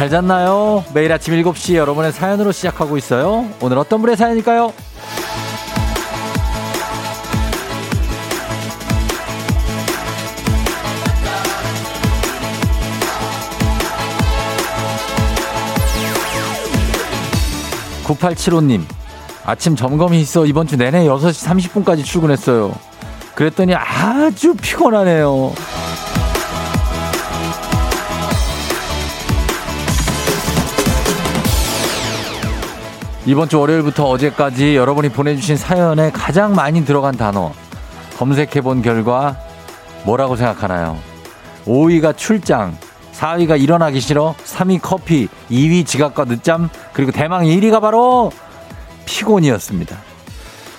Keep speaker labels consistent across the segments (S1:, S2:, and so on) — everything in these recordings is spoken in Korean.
S1: 잘 잤나요? 매일 아침 7시 여러분의 사연으로 시작하고 있어요. 오늘 어떤 분의 사연일까요? 9875님, 아침 점검이 있어 이번 주 내내 6시 30분까지 출근했어요. 그랬더니 아주 피곤하네요. 이번 주 월요일부터 어제까지 여러분이 보내주신 사연에 가장 많이 들어간 단어 검색해본 결과 뭐라고 생각하나요? 5위가 출장, 4위가 일어나기 싫어, 3위 커피, 2위 지각과 늦잠, 그리고 대망 1위가 바로 피곤이었습니다.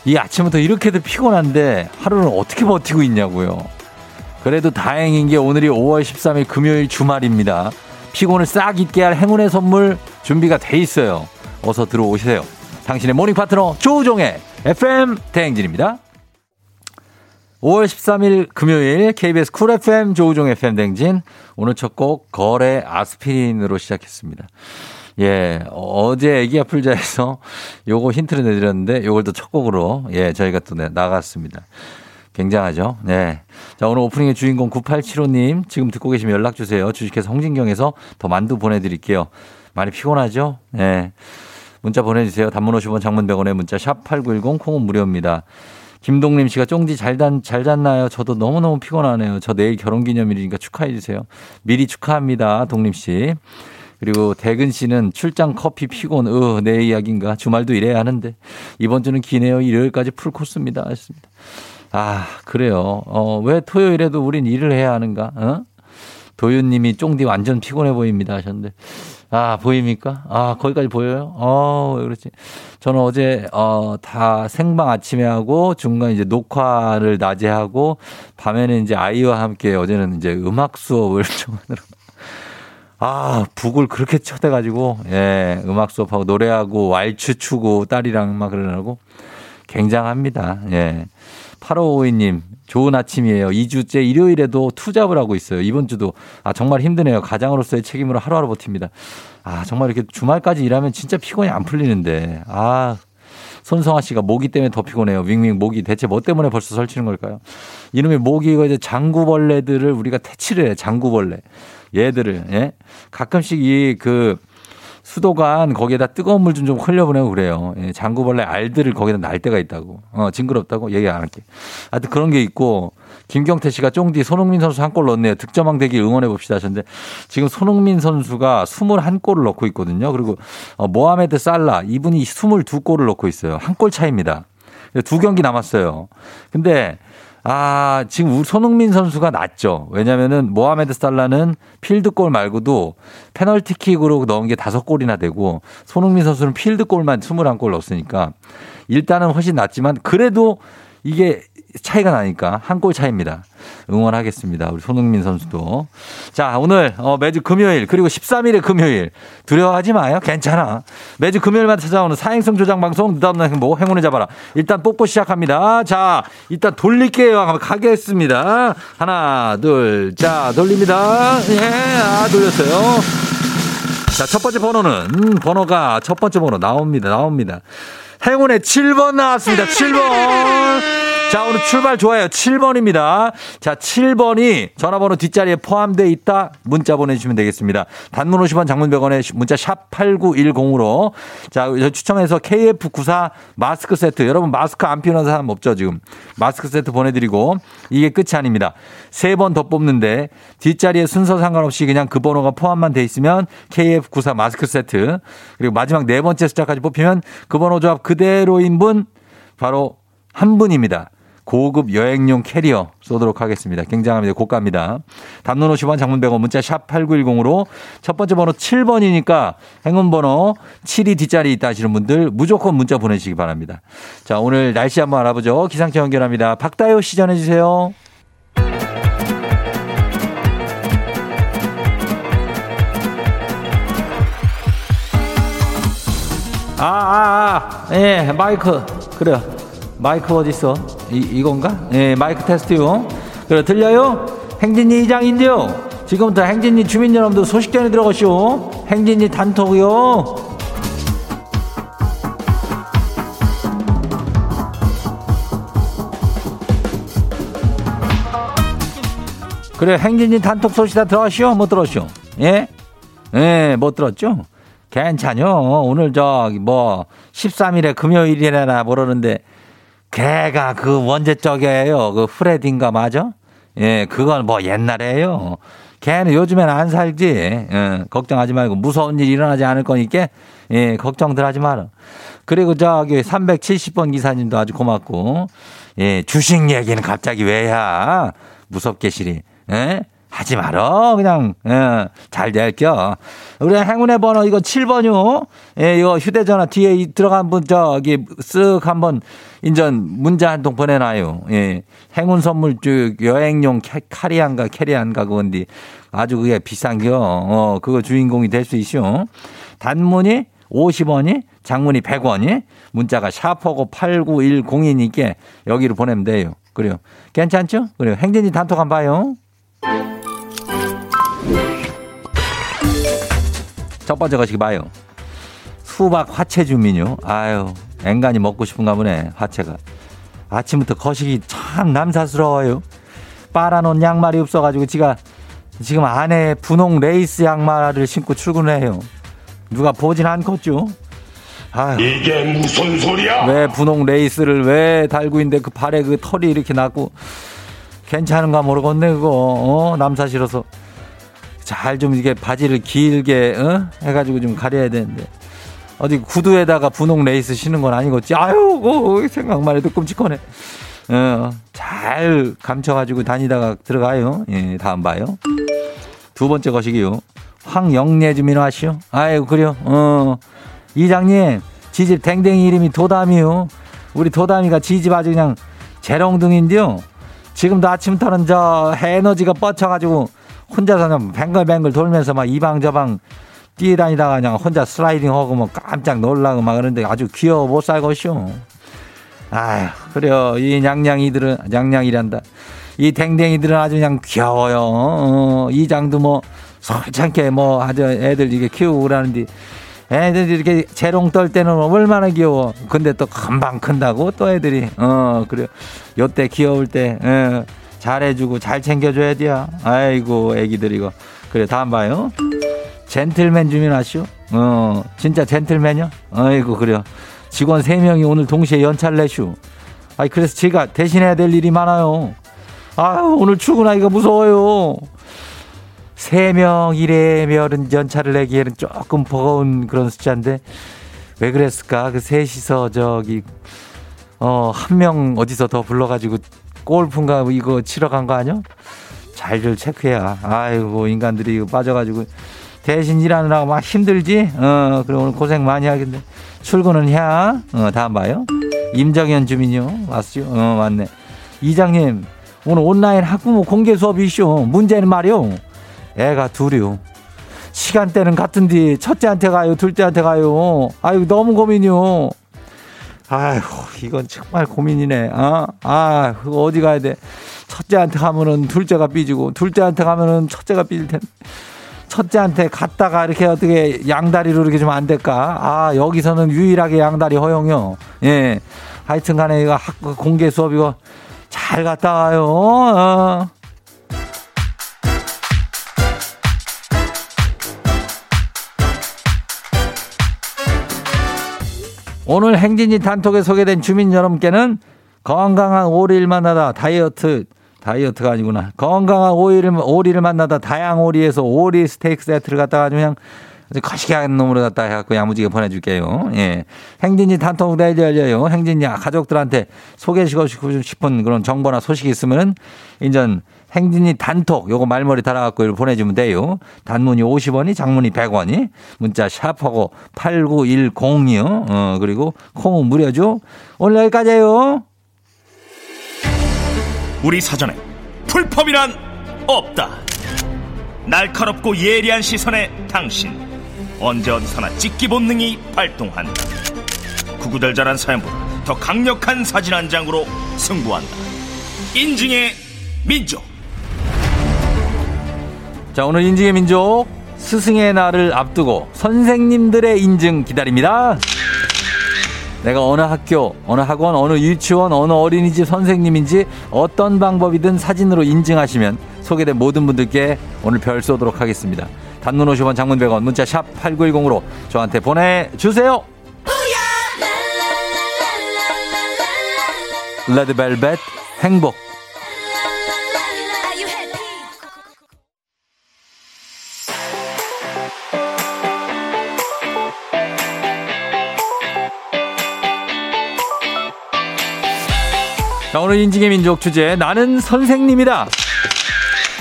S1: 이 아침부터 이렇게도 피곤한데 하루는 어떻게 버티고 있냐고요. 그래도 다행인 게 오늘이 5월 13일 금요일 주말입니다. 피곤을 싹 잊게 할 행운의 선물 준비가 돼 있어요. 어서 들어오세요. 당신의 모닝 파트너 조우종의 FM 대행진입니다. 5월 13일 금요일 KBS 쿨 FM 조우종 FM 댕진 오늘 첫 곡 거래 아스피린으로 시작했습니다. 예, 어제 애기 아플자에서 요거 힌트를 내드렸는데 요걸 또 첫 곡으로 예, 저희가 또 나갔습니다. 굉장하죠. 네. 자, 오늘 오프닝의 주인공 9875님 지금 듣고 계시면 연락 주세요. 주식회사 홍진경에서 더 만두 보내드릴게요. 많이 피곤하죠? 네. 문자 보내주세요. 단문 50원 장문 100원에 문자 샵 8910 콩은 무료입니다. 김동림 씨가 쫑디 잘, 잔, 잘 잤나요? 저도 너무너무 피곤하네요. 저 내일 결혼기념일이니까 축하해주세요. 미리 축하합니다. 동림 씨. 그리고 대근 씨는 출장 커피 피곤, 으, 내 이야기인가. 주말도 일해야 하는데. 이번 주는 기네요. 일요일까지 풀코스입니다. 했습니다. 아, 그래요. 어, 왜 토요일에도 우린 일을 해야 하는가? 어? 도윤님이 쫑디 완전 피곤해 보입니다. 하셨는데. 아, 보입니까? 아, 거기까지 보여요? 어, 왜 그렇지? 저는 어제, 어, 다 생방 아침에 하고, 중간 에 이제 녹화를 낮에 하고, 밤에는 이제 아이와 함께 어제는 이제 음악 수업을 정하느라. 아, 북을 그렇게 쳐대가지고, 예, 음악 수업하고, 노래하고, 왈츠 추고, 딸이랑 막 그러느라고. 굉장합니다. 예. 8552님, 좋은 아침이에요. 2주째 일요일에도 투잡을 하고 있어요. 이번 주도. 아, 정말 힘드네요. 가장으로서의 책임으로 하루하루 버팁니다. 아, 정말 이렇게 주말까지 일하면 진짜 피곤이 안 풀리는데. 아, 손성아 씨가 모기 때문에 더 피곤해요. 윙윙 모기 대체 뭐 때문에 벌써 설치는 걸까요? 이놈의 모기가 이제 장구벌레들을 우리가 퇴치를 해. 장구벌레. 얘들을. 예? 가끔씩 이그 수도관 거기에다 뜨거운 물 좀 좀 흘려보내고 그래요. 예, 장구벌레 알들을 거기다 날 때가 있다고. 어, 징그럽다고 얘기 안 할게. 하여튼 그런 게 있고 김경태 씨가 쫑디 손흥민 선수 한 골 넣었네요. 득점왕 되기 응원해 봅시다 하셨는데 지금 손흥민 선수가 21골을 넣고 있거든요. 그리고 어, 모하메드 살라 이분이 22골을 넣고 있어요. 한 골 차입니다. 이두 경기 남았어요. 근데 아, 지금 우리 손흥민 선수가 낫죠. 왜냐면은 모하메드 살라는 필드골 말고도 페널티킥으로 넣은 게 다섯 골이나 되고 손흥민 선수는 필드골만 21골 넣었으니까 일단은 훨씬 낫지만 그래도 이게 차이가 나니까 한 골 차이입니다. 응원하겠습니다. 우리 손흥민 선수도. 자, 오늘 어, 매주 금요일 그리고 13일의 금요일 두려워하지 마요. 괜찮아. 매주 금요일마다 찾아오는 사행성 조장 방송 느닷없는 행복 행운을 잡아라. 일단 뽀뽀 시작합니다. 자, 일단 돌릴게요. 가겠습니다. 하나, 둘, 자, 돌립니다. 예, 아, 돌렸어요. 자, 첫 번째 번호는 번호가 첫 번째 번호 나옵니다. 나옵니다. 행운의 7번 나왔습니다. 7번. 자, 오늘 출발 좋아요. 7번입니다. 자, 7번이 전화번호 뒷자리에 포함되어 있다. 문자 보내주시면 되겠습니다. 단문 50원 장문 100원에 문자 샵 8910으로. 자, 추첨해서 KF94 마스크 세트. 여러분, 마스크 안 피우는 사람 없죠, 지금. 마스크 세트 보내드리고. 이게 끝이 아닙니다. 세 번 더 뽑는데 뒷자리에 순서 상관없이 그냥 그 번호가 포함만 돼 있으면 KF94 마스크 세트. 그리고 마지막 네 번째 숫자까지 뽑히면 그 번호 조합 그대로인 분 바로 한 분입니다. 고급 여행용 캐리어 쏘도록 하겠습니다. 굉장합니다. 고가입니다. 단노 50원 장문 100원 문자 샵 8910으로 첫 번째 번호 7번이니까 행운 번호 7이 뒷자리 있다 하시는 분들 무조건 문자 보내시기 바랍니다. 자, 오늘 날씨 한번 알아보죠. 기상청 연결합니다. 박다요 시 전해 주세요. 아, 아, 아, 예, 마이크. 그래요. 마이크 어딨어 이, 이건가? 예, 마이크 테스트요. 그래 들려요? 행진이 이장인데요. 지금부터 행진이 주민 여러분들 소식 전해 들어가시오. 행진이 단톡이요. 그래 행진이 단톡 소식 다들어가시오못 들었시오? 예? 예, 못 들었죠? 괜찮요. 오늘 저기 뭐 13일에 금요일이나 모르는데 걔가 그원제쪽이에요그 프레딘가 맞아? 예, 그건 뭐 옛날에요. 걔는 요즘에는안 살지. 예, 걱정하지 말고 무서운 일 일어나지 않을 거니까 예, 걱정들 하지 마라. 그리고 저기 370번 기사님도 아주 고맙고 예, 주식 얘기는 갑자기 왜야? 무섭게 시리. 예? 하지 말어. 그냥, 예, 잘 될겨. 우리 행운의 번호 이거 7번요. 예, 이거 휴대전화 뒤에 들어간 분 저기 쓱 한번 인전 문자 한 통 보내놔요. 예. 행운 선물 쭉 여행용 카리안가 캐리안가 그건디 아주 그게 비싼겨. 어, 그거 주인공이 될 수 있슈. 단문이 50원이 장문이 100원이 문자가 샤퍼고 8 9 1 0이니께 여기로 보내면 돼요. 그래요. 괜찮죠? 그래요. 행진이 단톡 한번 봐요. 첫 번째 가시기 봐요. 수박 화채 주민요. 아유, 앵간히 먹고 싶은가 보네 화채가 아침부터 거식이 참 남사스러워요 빨아놓은 양말이 없어가지고 지가 지금 안에 분홍 레이스 양말을 신고 출근해요 누가 보진 않겠죠 아유, 이게 무슨 소리야 왜 분홍 레이스를 왜 달고 있는데 그 발에 그 털이 이렇게 났고 괜찮은가 모르겠네 그거 어? 남사 시어서잘 좀 이게 바지를 길게 어? 해가지고 좀 가려야 되는데 어디 구두에다가 분홍 레이스 신은 건 아니겠지. 아유, 오, 생각만 해도 끔찍하네. 어, 잘 감춰가지고 다니다가 들어가요. 예, 다음 봐요. 두 번째 거시기요. 황영래 주민호 아시오? 아이고, 그래요. 어, 이장님, 지집 댕댕이 이름이 도담이요. 우리 도담이가 지집 아주 그냥 재롱둥인데요. 지금도 아침부터는 저 에너지가 뻗쳐가지고 혼자서 뱅글뱅글 돌면서 막 이방저방 뛰어다니다가 그냥 혼자 슬라이딩 하고 뭐 깜짝 놀라고 막 그러는데 아주 귀여워 못 살고쇼. 쉬 아휴, 그래요. 이 냥냥이들은, 냥냥이란다. 이 댕댕이들은 아주 그냥 귀여워요. 어, 어. 이 장도 뭐 솔찬게 뭐 아주 애들 이게 키우고 그러는데 애들 이렇게 재롱 떨 때는 얼마나 귀여워. 근데 또 금방 큰다고 또 애들이. 어, 그래요. 요때 귀여울 때, 어, 잘해주고 잘 챙겨줘야 돼요. 아이고, 애기들 이거. 그래, 다음 봐요. 젠틀맨 주민 아시오? 어, 진짜 젠틀맨이요? 아이고, 그래요. 직원 3명이 오늘 동시에 연차를 내슈. 아이, 그래서 제가 대신해야 될 일이 많아요. 아유 오늘 출근하기가 무서워요. 3명 이래면은 연차를 내기에는 조금 버거운 그런 숫자인데, 왜 그랬을까? 그 셋이서 저기, 어, 한 명 어디서 더 불러가지고 골프인가 이거 치러 간 거 아니야? 잘들 체크해야. 아이고, 인간들이 이거 빠져가지고. 대신 일하느라고 막 힘들지? 어, 그럼 오늘 고생 많이 하겠네. 출근은 해야? 어, 다음 봐요. 임정현 주민요. 맞죠? 어, 맞네. 이장님, 오늘 온라인 학부모 공개 수업이 시오 문제는 말이오 애가 둘이오 시간대는 같은데 첫째한테 가요, 둘째한테 가요. 아유, 너무 고민이오 아휴, 이건 정말 고민이네. 어? 아, 어디 가야 돼? 첫째한테 가면은 둘째가 삐지고, 둘째한테 가면은 첫째가 삐질 텐데. 첫째한테 갔다가 이렇게 어떻게 양다리로 이렇게 좀 안 될까? 아, 여기서는 유일하게 양다리 허용요 예. 하여튼 간에 이거 학, 그 공개 수업 이거 잘 갔다 와요. 어. 오늘 행진이 단톡에 소개된 주민 여러분께는 건강한 오리일 만하다 다이어트 다이어트가 아니구나. 건강한 오이를, 오리를 만나다 다양 오리에서 오리 스테이크 세트를 갖다가 아주 그냥 거시기한 놈으로 갖다 해갖고 야무지게 보내줄게요. 예. 행진이 단톡 레이디 열려요. 행진이 가족들한테 소개시고 싶은 그런 정보나 소식이 있으면은 인전 행진이 단톡 요거 말머리 달아갖고 보내주면 돼요. 단문이 50원이 장문이 100원이 문자 샵하고 8910이요. 어, 그리고 콩은 무려죠 오늘 여기까지예요. 우리 사전에 풀법이란 없다. 날카롭고 예리한 시선에 당신 언제 어디서나 찍기 본능이 발동한다. 구구절절한 사연보다 더 강력한 사진 한 장으로 승부한다. 인증의 민족. 자 오늘 인증의 민족 스승의 날을 앞두고 선생님들의 인증 기다립니다. 내가 어느 학교, 어느 학원, 어느 유치원, 어느 어린이집 선생님인지 어떤 방법이든 사진으로 인증하시면 소개된 모든 분들께 오늘 별 쏘도록 하겠습니다. 단문 50원 장문 100원 문자 샵 8910으로 저한테 보내주세요. 레드벨벳 행복 자, 오늘 인증의 민족 주제 나는 선생님이다.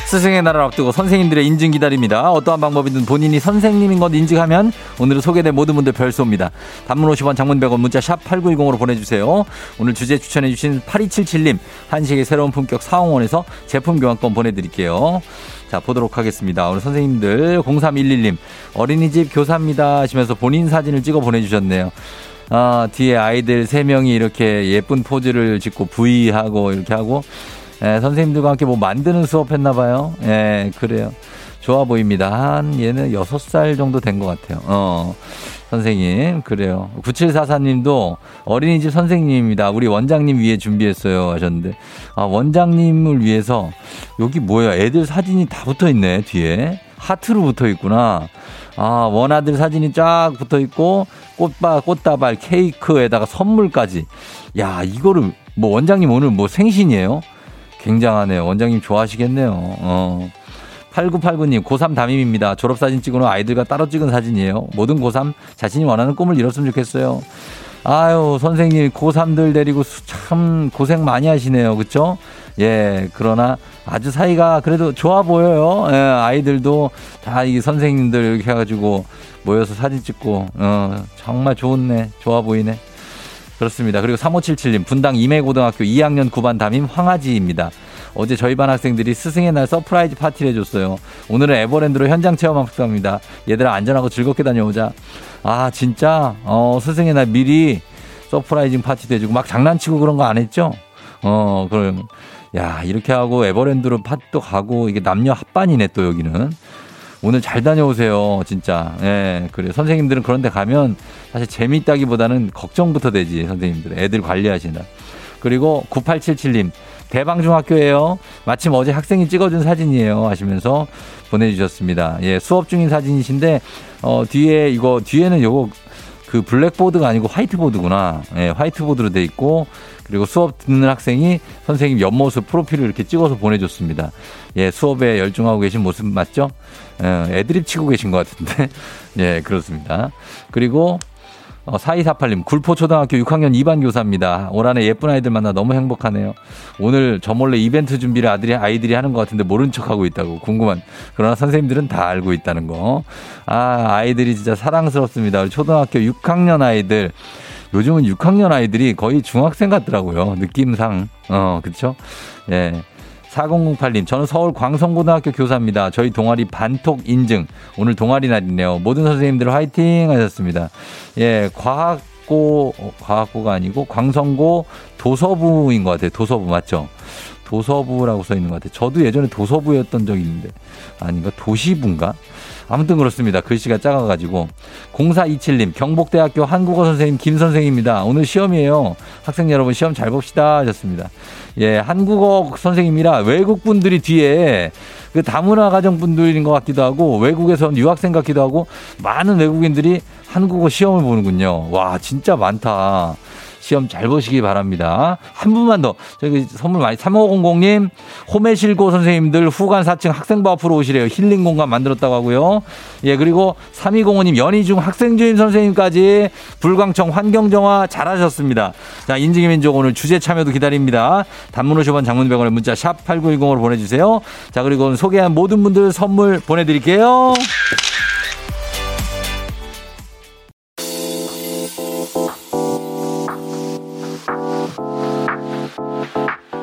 S1: 스승의 날을 앞두고 선생님들의 인증 기다립니다. 어떠한 방법이든 본인이 선생님인 것 인증하면 오늘 은 소개된 모든 분들 별수입니다. 단문 50원, 장문 100원, 문자 샵 8910으로 보내주세요. 오늘 주제 추천해주신 8277님, 한식의 새로운 품격 사홍원에서 제품 교환권 보내드릴게요. 자, 보도록 하겠습니다. 오늘 선생님들 0311님, 어린이집 교사입니다 하시면서 본인 사진을 찍어 보내주셨네요. 아, 뒤에 아이들 세명이 이렇게 예쁜 포즈를 짓고 부위하고 이렇게 하고 예, 선생님들과 함께 뭐 만드는 수업 했나 봐요. 예, 그래요. 좋아 보입니다. 한 얘는 여살 정도 된 것 같아요. 어. 선생님, 그래요. 9744님도 어린이집 선생님입니다. 우리 원장님 위해 준비했어요. 하셨는데, 아, 원장님을 위해서, 여기 뭐야. 애들 사진이 다 붙어 있네, 뒤에. 하트로 붙어 있구나. 아, 원아들 사진이 쫙 붙어 있고 꽃바, 꽃다발, 케이크에다가 선물까지. 야, 이거를 뭐 원장님 오늘 뭐 생신이에요? 굉장하네요. 원장님 좋아하시겠네요. 어. 8989님, 고3 담임입니다. 졸업사진 찍은 후 아이들과 따로 찍은 사진이에요. 모든 고3 자신이 원하는 꿈을 이뤘으면 좋겠어요. 아유, 선생님, 고3들 데리고 참 고생 많이 하시네요. 그쵸? 그렇죠? 예, 그러나 아주 사이가 그래도 좋아 보여요. 예, 아이들도 다 이 선생님들 이렇게 해가지고 모여서 사진 찍고, 어, 정말 좋네. 좋아 보이네. 그렇습니다. 그리고 3577님, 분당 이해고등학교 2학년 9반 담임 황아지입니다. 어제 저희 반 학생들이 스승의 날 서프라이즈 파티를 해줬어요. 오늘은 에버랜드로 현장 체험 학습합니다. 얘들아 안전하고 즐겁게 다녀오자. 아 진짜 어 스승의 날 미리 서프라이징 파티도 해주고 막 장난치고 그런 거 안 했죠? 어 그럼 야, 이렇게 하고 에버랜드로 팟도 가고 이게 남녀 합반이네 또 여기는. 오늘 잘 다녀오세요. 진짜. 예. 그래. 선생님들은 그런데 가면 사실 재미있다기보다는 걱정부터 되지. 선생님들. 애들 관리하시나. 그리고 9877님. 대방중학교예요. 마침 어제 학생이 찍어준 사진이에요. 하시면서 보내주셨습니다. 예, 수업 중인 사진이신데 어, 뒤에 이거 뒤에는 요거 그 블랙보드가 아니고 화이트보드구나. 예, 화이트보드로 돼 있고 그리고 수업 듣는 학생이 선생님 옆모습 프로필을 이렇게 찍어서 보내줬습니다. 예, 수업에 열중하고 계신 모습 맞죠? 예, 애드립 치고 계신 것 같은데. 예, 그렇습니다. 그리고 어, 4248님, 굴포초등학교 6학년 2반 교사입니다. 올 한해 예쁜 아이들 만나 너무 행복하네요. 오늘 저 몰래 이벤트 준비를 아들이, 아이들이 하는 것 같은데 모른 척하고 있다고. 궁금한. 그러나 선생님들은 다 알고 있다는 거. 아, 아이들이 진짜 사랑스럽습니다. 우리 초등학교 6학년 아이들. 요즘은 6학년 아이들이 거의 중학생 같더라고요. 느낌상. 어, 그렇죠? 예. 4008님, 저는 서울 광성고등학교 교사입니다. 저희 동아리 반톡 인증. 오늘 동아리 날이네요. 모든 선생님들 화이팅 하셨습니다. 예, 과학고, 어, 과학고가 아니고 광성고 도서부인 것 같아요. 도서부 맞죠? 도서부라고 써 있는 것 같아요. 저도 예전에 도서부였던 적이 있는데, 아닌가? 도시부인가? 아무튼 그렇습니다. 글씨가 작아가지고. 0427님, 경복대학교 한국어 선생님 김선생입니다. 오늘 시험이에요. 학생 여러분 시험 잘 봅시다. 하셨습니다. 예, 한국어 선생님이라 외국분들이 뒤에 그 다문화 가정 분들인 것 같기도 하고 외국에선 유학생 같기도 하고 많은 외국인들이 한국어 시험을 보는군요. 와, 진짜 많다. 시험 잘 보시기 바랍니다. 한 분만 더. 저기 선물 많이. 3500님, 호매실고 선생님들 후관 4층 학생부 앞으로 오시래요. 힐링 공간 만들었다고 하고요. 예, 그리고 3205님, 연희 중 학생주임 선생님까지 불광청 환경정화 잘하셨습니다. 자, 인증민족 오늘 주제 참여도 기다립니다. 단문 50원 장문병원의 문자 샵 8910으로 보내주세요. 자, 그리고 소개한 모든 분들 선물 보내드릴게요.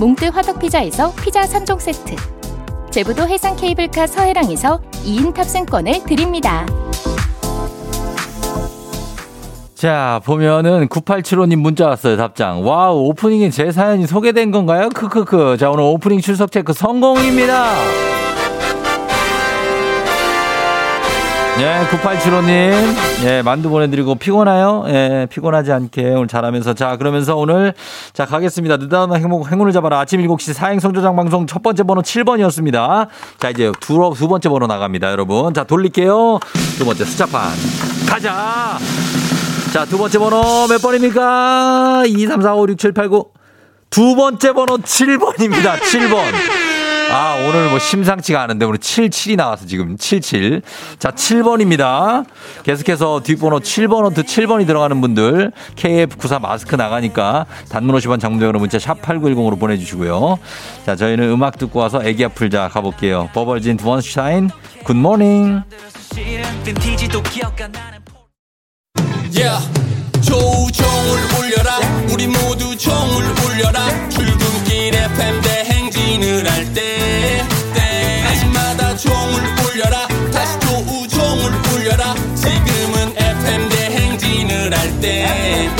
S2: 몽뜨 화덕피자에서 피자 3종 세트 제부도 해상 케이블카 서해랑에서 2인 탑승권을 드립니다.
S1: 자, 보면은 9875님 문자 왔어요, 답장. 와우, 오프닝에 제 사연이 소개된 건가요? 크크크. 자, 오늘 오프닝 출석 체크 성공입니다! 예, 9875님. 예, 만두 보내드리고 피곤하요 예, 피곤하지 않게 오늘 잘하면서. 자, 그러면서 오늘 자, 가겠습니다. 느닷없 행복, 행운을 잡아라. 아침 7시 사행 성조장 방송 첫 번째 번호 7번이었습니다. 자, 이제 두, 두 번째 번호 나갑니다, 여러분. 자, 돌릴게요. 두 번째 숫자판. 가자! 자, 두 번째 번호 몇 번입니까? 2, 3, 4, 5, 6, 7, 8, 9. 두 번째 번호 7번입니다. 7번. 아, 오늘 뭐 심상치가 않은데 오늘 77이 나와서 지금 77. 자, 7번입니다. 계속해서 뒷번호 7번부트 7번이 들어가는 분들 KF94 마스크 나가니까 단문 50원 장문으로 문자 샵 8910으로 보내주시고요. 자, 저희는 음악 듣고 와서 애기 아플 자 가볼게요. 버벌진 원슈타인 굿모닝. Yeah, 조종을 울려라 우리 모두 종을 everything. everything.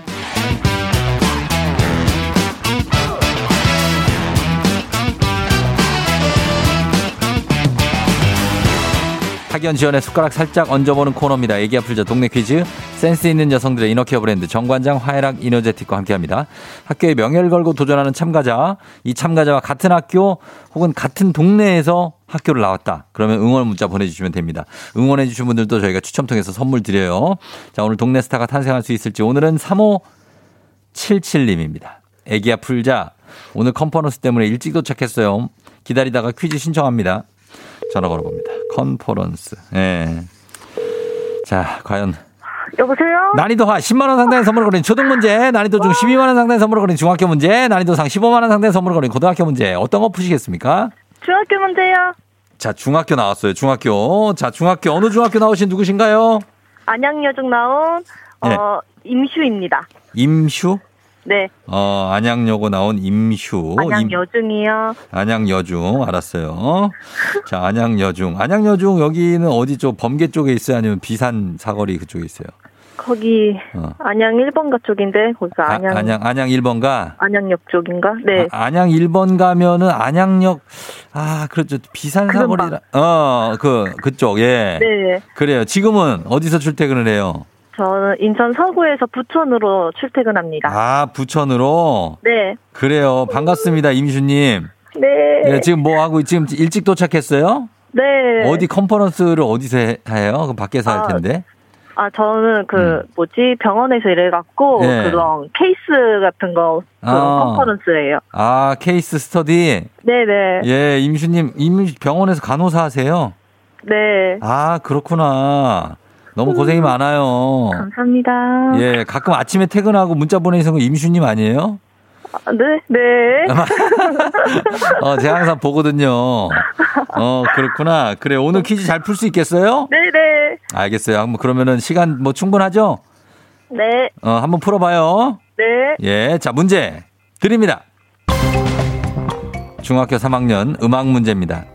S1: 학연 지원에 숟가락 살짝 얹어보는 코너입니다. 애기 아풀자 동네 퀴즈 센스 있는 여성들의 이너케어 브랜드 정관장 화해락 이너제틱과 함께합니다. 학교에 명예를 걸고 도전하는 참가자 이 참가자와 같은 학교 혹은 같은 동네에서 학교를 나왔다. 그러면 응원 문자 보내주시면 됩니다. 응원해주신 분들도 저희가 추첨 통해서 선물 드려요. 자 오늘 동네 스타가 탄생할 수 있을지 오늘은 3 5 77님입니다. 애기야 풀자 오늘 컴퍼너스 때문에 일찍 도착했어요. 기다리다가 퀴즈 신청합니다. 전화 걸어봅니다. 컨퍼런스. 예. 자, 과연. 여보세요? 난이도 하 10만원 상당의 선물을 거린 초등문제, 난이도 중 12만원 상당의 선물을 거린 중학교 문제, 난이도 상 15만원 상당의 선물을 거린 고등학교 문제. 어떤 거 푸시겠습니까?
S3: 중학교 문제요.
S1: 자, 중학교 나왔어요. 중학교. 자, 중학교. 어느 중학교 나오신 누구신가요?
S3: 안양여중 나온, 네. 어, 네. 임슈입니다.
S1: 임슈?
S3: 네.
S1: 어, 안양여고 나온 임휴. 안양여중이요. 안양여중, 알았어요. 자, 안양여중. 안양여중 여기는 어디 쪽, 범계 쪽에 있어요? 아니면 비산 사거리 그쪽에 있어요?
S3: 거기 어. 안양 1번가 쪽인데 거기서 안양 아, 안양
S1: 안양 1번가
S3: 안양역 쪽인가?
S1: 네. 아, 안양 1번 가면은 안양역 아 그렇죠 비산 사거리라 어그 그쪽 예. 네. 그래요. 지금은 어디서 출퇴근을 해요?
S3: 저는 인천 서구에서 부천으로 출퇴근합니다.
S1: 아, 부천으로?
S3: 네.
S1: 그래요. 반갑습니다, 임주님.
S3: 네. 네.
S1: 지금 뭐 하고, 지금 일찍 도착했어요?
S3: 네.
S1: 어디 컨퍼런스를 어디서 해요? 그 밖에서 아, 할 텐데.
S3: 아, 저는 그, 음. 뭐지, 병원에서 일해갖고, 네. 그런 케이스 같은 거, 그런 아. 컨퍼런스예요
S1: 아, 케이스 스터디?
S3: 네네.
S1: 네. 예, 임수님, 임, 병원에서 간호사 하세요?
S3: 네.
S1: 아, 그렇구나. 너무 고생이 음. 많아요.
S3: 감사합니다.
S1: 예, 가끔 아침에 퇴근하고 문자 보내시는 거 임슈님 아니에요? 아,
S3: 네, 네.
S1: 어, 제가 항상 보거든요. 어, 그렇구나. 그래, 오늘 퀴즈 잘 풀 수 있겠어요?
S3: 네, 네.
S1: 알겠어요. 한번 그러면은 시간 뭐 충분하죠?
S3: 네.
S1: 어, 한번 풀어봐요.
S3: 네.
S1: 예, 자, 문제 드립니다. 중학교 3학년 음악 문제입니다.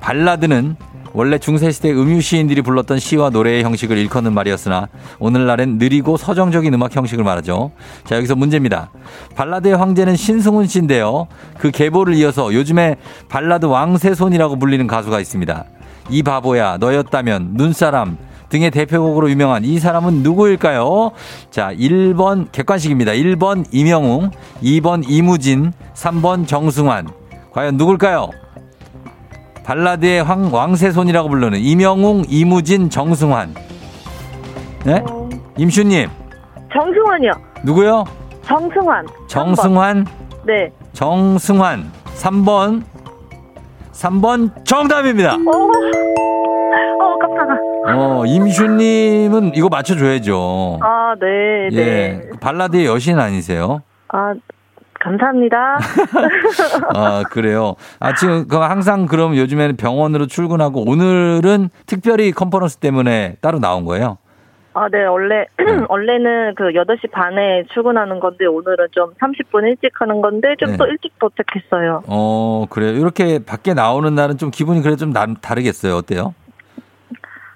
S1: 발라드는 원래 중세시대 음유 시인들이 불렀던 시와 노래의 형식을 일컫는 말이었으나 오늘날엔 느리고 서정적인 음악 형식을 말하죠. 자 여기서 문제입니다. 발라드의 황제는 신승훈 씨인데요. 그 계보를 이어서 요즘에 발라드 왕세손이라고 불리는 가수가 있습니다. 이 바보야 너였다면 눈사람 등의 대표곡으로 유명한 이 사람은 누구일까요? 자, 1번 객관식입니다. 1번 이명웅, 2번 이무진, 3번 정승환. 과연 누굴까요? 발라드의 황, 왕세손이라고 불르는 이명웅, 이무진, 정승환. 네? 임슈님.
S3: 정승환이요.
S1: 누구요?
S3: 정승환.
S1: 정승환.
S3: 3번. 네.
S1: 정승환. 3번. 3번 정답입니다.
S3: 어, 어 깜짝아.
S1: 어, 임슈님은 이거 맞춰줘야죠.
S3: 아, 네, 네. 예. 네.
S1: 발라드의 여신 아니세요?
S3: 아, 감사합니다.
S1: 아, 그래요. 아, 지금 항상 그럼 요즘에는 병원으로 출근하고 오늘은 특별히 컨퍼런스 때문에 따로 나온 거예요?
S3: 아, 네. 원래 네. 원래는 그 8시 반에 출근하는 건데 오늘은 좀 30분 일찍 하는 건데 좀또 네. 일찍 도착했어요.
S1: 어, 그래요. 이렇게 밖에 나오는 날은 좀 기분이 그래 좀 다르겠어요. 어때요?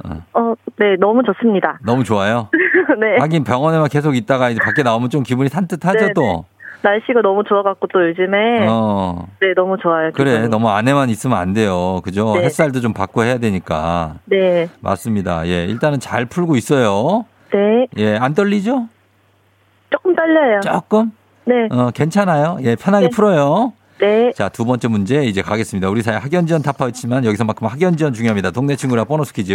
S3: 어. 어, 네, 너무 좋습니다.
S1: 너무 좋아요?
S3: 네.
S1: 하긴 병원에만 계속 있다가 이제 밖에 나오면 좀 기분이 산뜻하죠, 네, 네,
S3: 또? 날씨가 너무 좋아갖고 또 요즘에 어. 네 너무 좋아요.
S1: 그래 그래 너무 안에만 있으면 안 돼요. 그죠? 네. 햇살도 좀 받고 해야 되니까.
S3: 네.
S1: 맞습니다. 예 일단은 잘 풀고 있어요.
S3: 네.
S1: 예안 떨리죠?
S3: 조금 떨려요.
S1: 조금?
S3: 네. 어
S1: 괜찮아요. 예 편하게 네. 풀어요.
S3: 네.
S1: 자, 두 번째 문제 이제 가겠습니다. 우리 사회 학연지원 타파였지만 여기서만큼 학연지원 중요합니다. 동네 친구랑 보너스 퀴즈.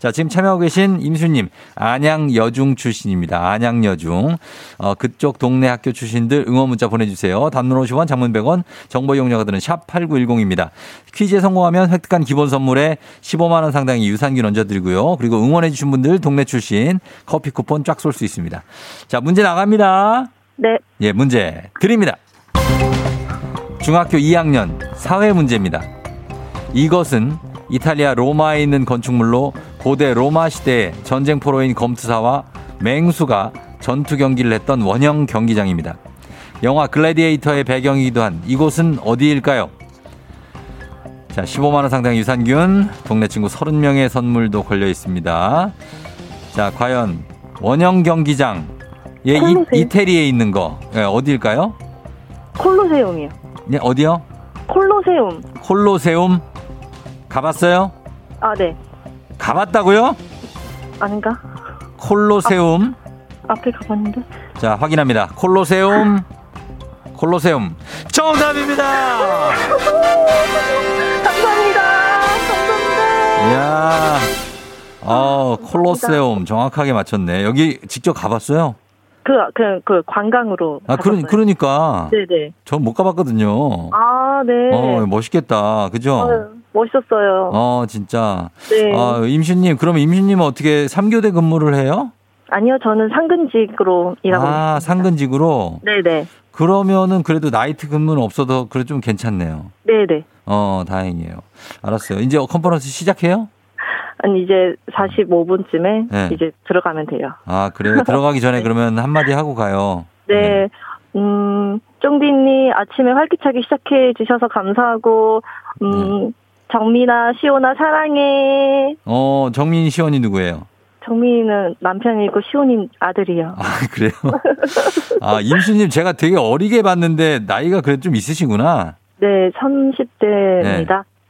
S1: 자, 지금 참여하고 계신 임수님, 안양 여중 출신입니다. 안양 여중. 어, 그쪽 동네 학교 출신들 응원 문자 보내주세요. 단문 50원, 장문 100원, 정보 이용료가 드는 샵 8910입니다. 퀴즈에 성공하면 획득한 기본 선물에 15만원 상당의 유산균 얹어드리고요. 그리고 응원해주신 분들 동네 출신 커피 쿠폰 쫙 쏠 수 있습니다. 자, 문제 나갑니다.
S3: 네.
S1: 예, 문제 드립니다. 중학교 2학년 사회 문제입니다. 이것은 이탈리아 로마에 있는 건축물로 고대 로마 시대의 전쟁포로인 검투사와 맹수가 전투 경기를 했던 원형 경기장입니다. 영화 글래디에이터의 배경이기도 한 이곳은 어디일까요? 자, 15만원 상당 유산균, 동네 친구 30명의 선물도 걸려 있습니다. 자, 과연 원형 경기장, 예, 이, 태리에 있는 거, 예, 어디일까요?
S3: 콜로세움이요.
S1: 네, 어디요?
S3: 콜로세움.
S1: 콜로세움? 가봤어요?
S3: 아, 네.
S1: 가봤다고요?
S3: 아닌가?
S1: 콜로세움. 아,
S3: 앞에 가봤는데.
S1: 자, 확인합니다. 콜로세움. 콜로세움. 정답입니다! 감사합니다. 감사합니다. 이야. 아, 콜로세움 정확하게 맞췄네. 여기 직접 가봤어요?
S3: 그, 그그 그 관광으로.
S1: 아, 그러, 그러니까.
S3: 네네.
S1: 전 못 가봤거든요.
S3: 아, 네. 어,
S1: 멋있겠다. 그죠? 아유, 어,
S3: 멋있었어요.
S1: 어, 진짜.
S3: 네. 아,
S1: 임신님, 그럼 임신님 어떻게 3교대 근무를 해요?
S3: 아니요, 저는 상근직으로 일하고
S1: 아, 있습니다. 상근직으로?
S3: 네네.
S1: 그러면은 그래도 나이트 근무는 없어도 그래 도좀 괜찮네요.
S3: 네네.
S1: 어, 다행이에요. 알았어요. 이제 컨퍼런스 시작해요?
S3: 아니 이제 45분쯤에 네. 이제 들어가면 돼요.
S1: 아 그래요? 들어가기 전에 그러면 한마디 하고 가요.
S3: 네. 네. 음, 쫑디님 아침에 활기차게 시작해 주셔서 감사하고, 음, 네. 정민아, 시온아, 사랑해.
S1: 어, 정민, 시온이 누구예요?
S3: 정민이는 남편이고 시온이 아들이요.
S1: 아, 그래요? 아, 임수님 제가 되게 어리게 봤는데 나이가 그래도 좀 있으시구나.
S3: 네, 30대입니다. 네.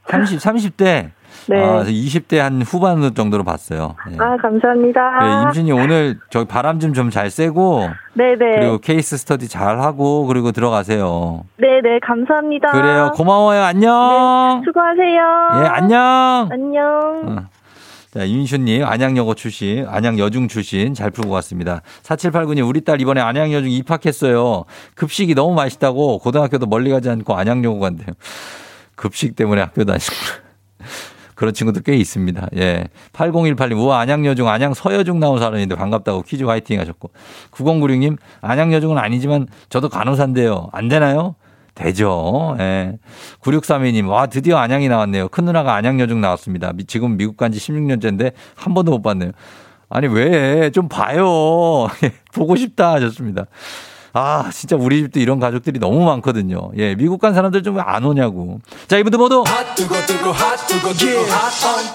S1: 30, 30대? 네. 아, 20대 한 후반 정도로 봤어요.
S3: 네. 아, 감사합니다.
S1: 네, 임신이 오늘 저기 바람 좀 좀잘 쐬고. 네네. 네. 그리고 케이스 스터디 잘 하고 그리고 들어가세요.
S3: 네네, 네, 감사합니다.
S1: 그래요. 고마워요. 안녕.
S3: 네, 수고하세요.
S1: 예, 안녕.
S3: 안녕. 어.
S1: 자, 윤슈님, 안양여고 출신, 안양여중 출신 잘 풀고 갔습니다. 4789님, 우리 딸 이번에 안양여중 입학했어요. 급식이 너무 맛있다고 고등학교도 멀리 가지 않고 안양여고 간대요. 급식 때문에 학교 다니고. 그런 친구들 꽤 있습니다. 예. 8018님, 우와, 안양여중, 안양 서여중 나온 사람인데 반갑다고 퀴즈 화이팅 하셨고. 9096님, 안양여중은 아니지만 저도 간호사인데요. 안 되나요? 되죠. 예. 9632님, 와, 드디어 안양이 나왔네요. 큰누나가 안양여중 나왔습니다. 지금 미국 간 지 16년째인데 한 번도 못 봤네요. 아니, 왜? 좀 봐요. 예, 보고 싶다 하셨습니다. 아, 진짜 우리 집도 이런 가족들이 너무 많거든요. 예, 미국 간 사람들 좀안 오냐고. 자, 이분들 모두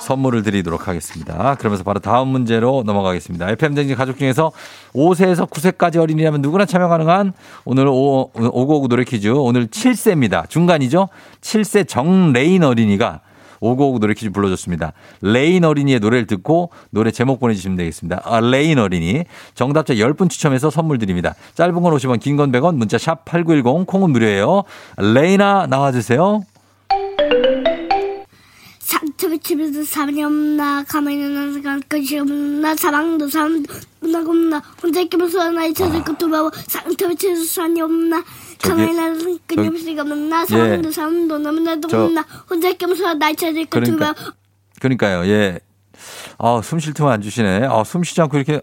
S1: 선물을 드리도록 하겠습니다. 그러면서 바로 다음 문제로 넘어가겠습니다. FM댕진 가족 중에서 5세에서 9세까지 어린이라면 누구나 참여 가능한 오늘 5, 599 노래 퀴즈. 오늘 7세입니다. 중간이죠? 7세 정레인 어린이가 오고오고 노래 퀴즈 불러줬습니다. 레인 어린이의 노래를 듣고 노래 제목 보내주시면 되겠습니다. 아, 레인 어린이. 정답자 10분 추첨해서 선물 드립니다. 짧은 건 50원, 긴 건 100원, 문자 샵 8910, 콩은 무료예요. 레이나 나와주세요. 삼촌의 집에서 사람이 없나 가만히 있는 것이 없나 사랑도 사람도 없나 혼자 있기만 소나 잊혀질 아. 것도 마워 삼촌의 집에서 사람이 없나 강해나는 끊임없이 만나 사람도 예. 사람도 너무도 만나 혼자 겸손한 나이 차지 그러니까, 그러니까요 예. 아, 숨쉴 틈을 안 주시네. 아, 숨 쉬지 않고 이렇게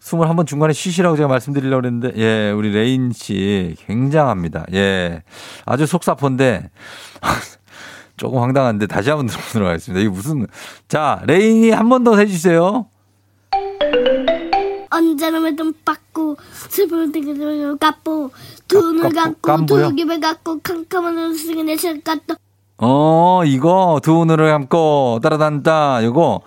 S1: 숨을 한번 중간에 쉬시라고 제가 말씀드리려고 그랬는데, 예, 우리 레인 씨 굉장합니다. 예. 아주 속사포인데, 조금 황당한데 다시 한 번 들어보도록 하겠습니다. 이게 무슨, 자, 레인이 한 번 더 해주세요. 언제나 좀 받고 슬픔을 되게 갚고 눈을 감고 두 입을 갖고 캄캄한 음식에 내실 갖고 어 이거 두 눈을 감고 따라단다 다 요거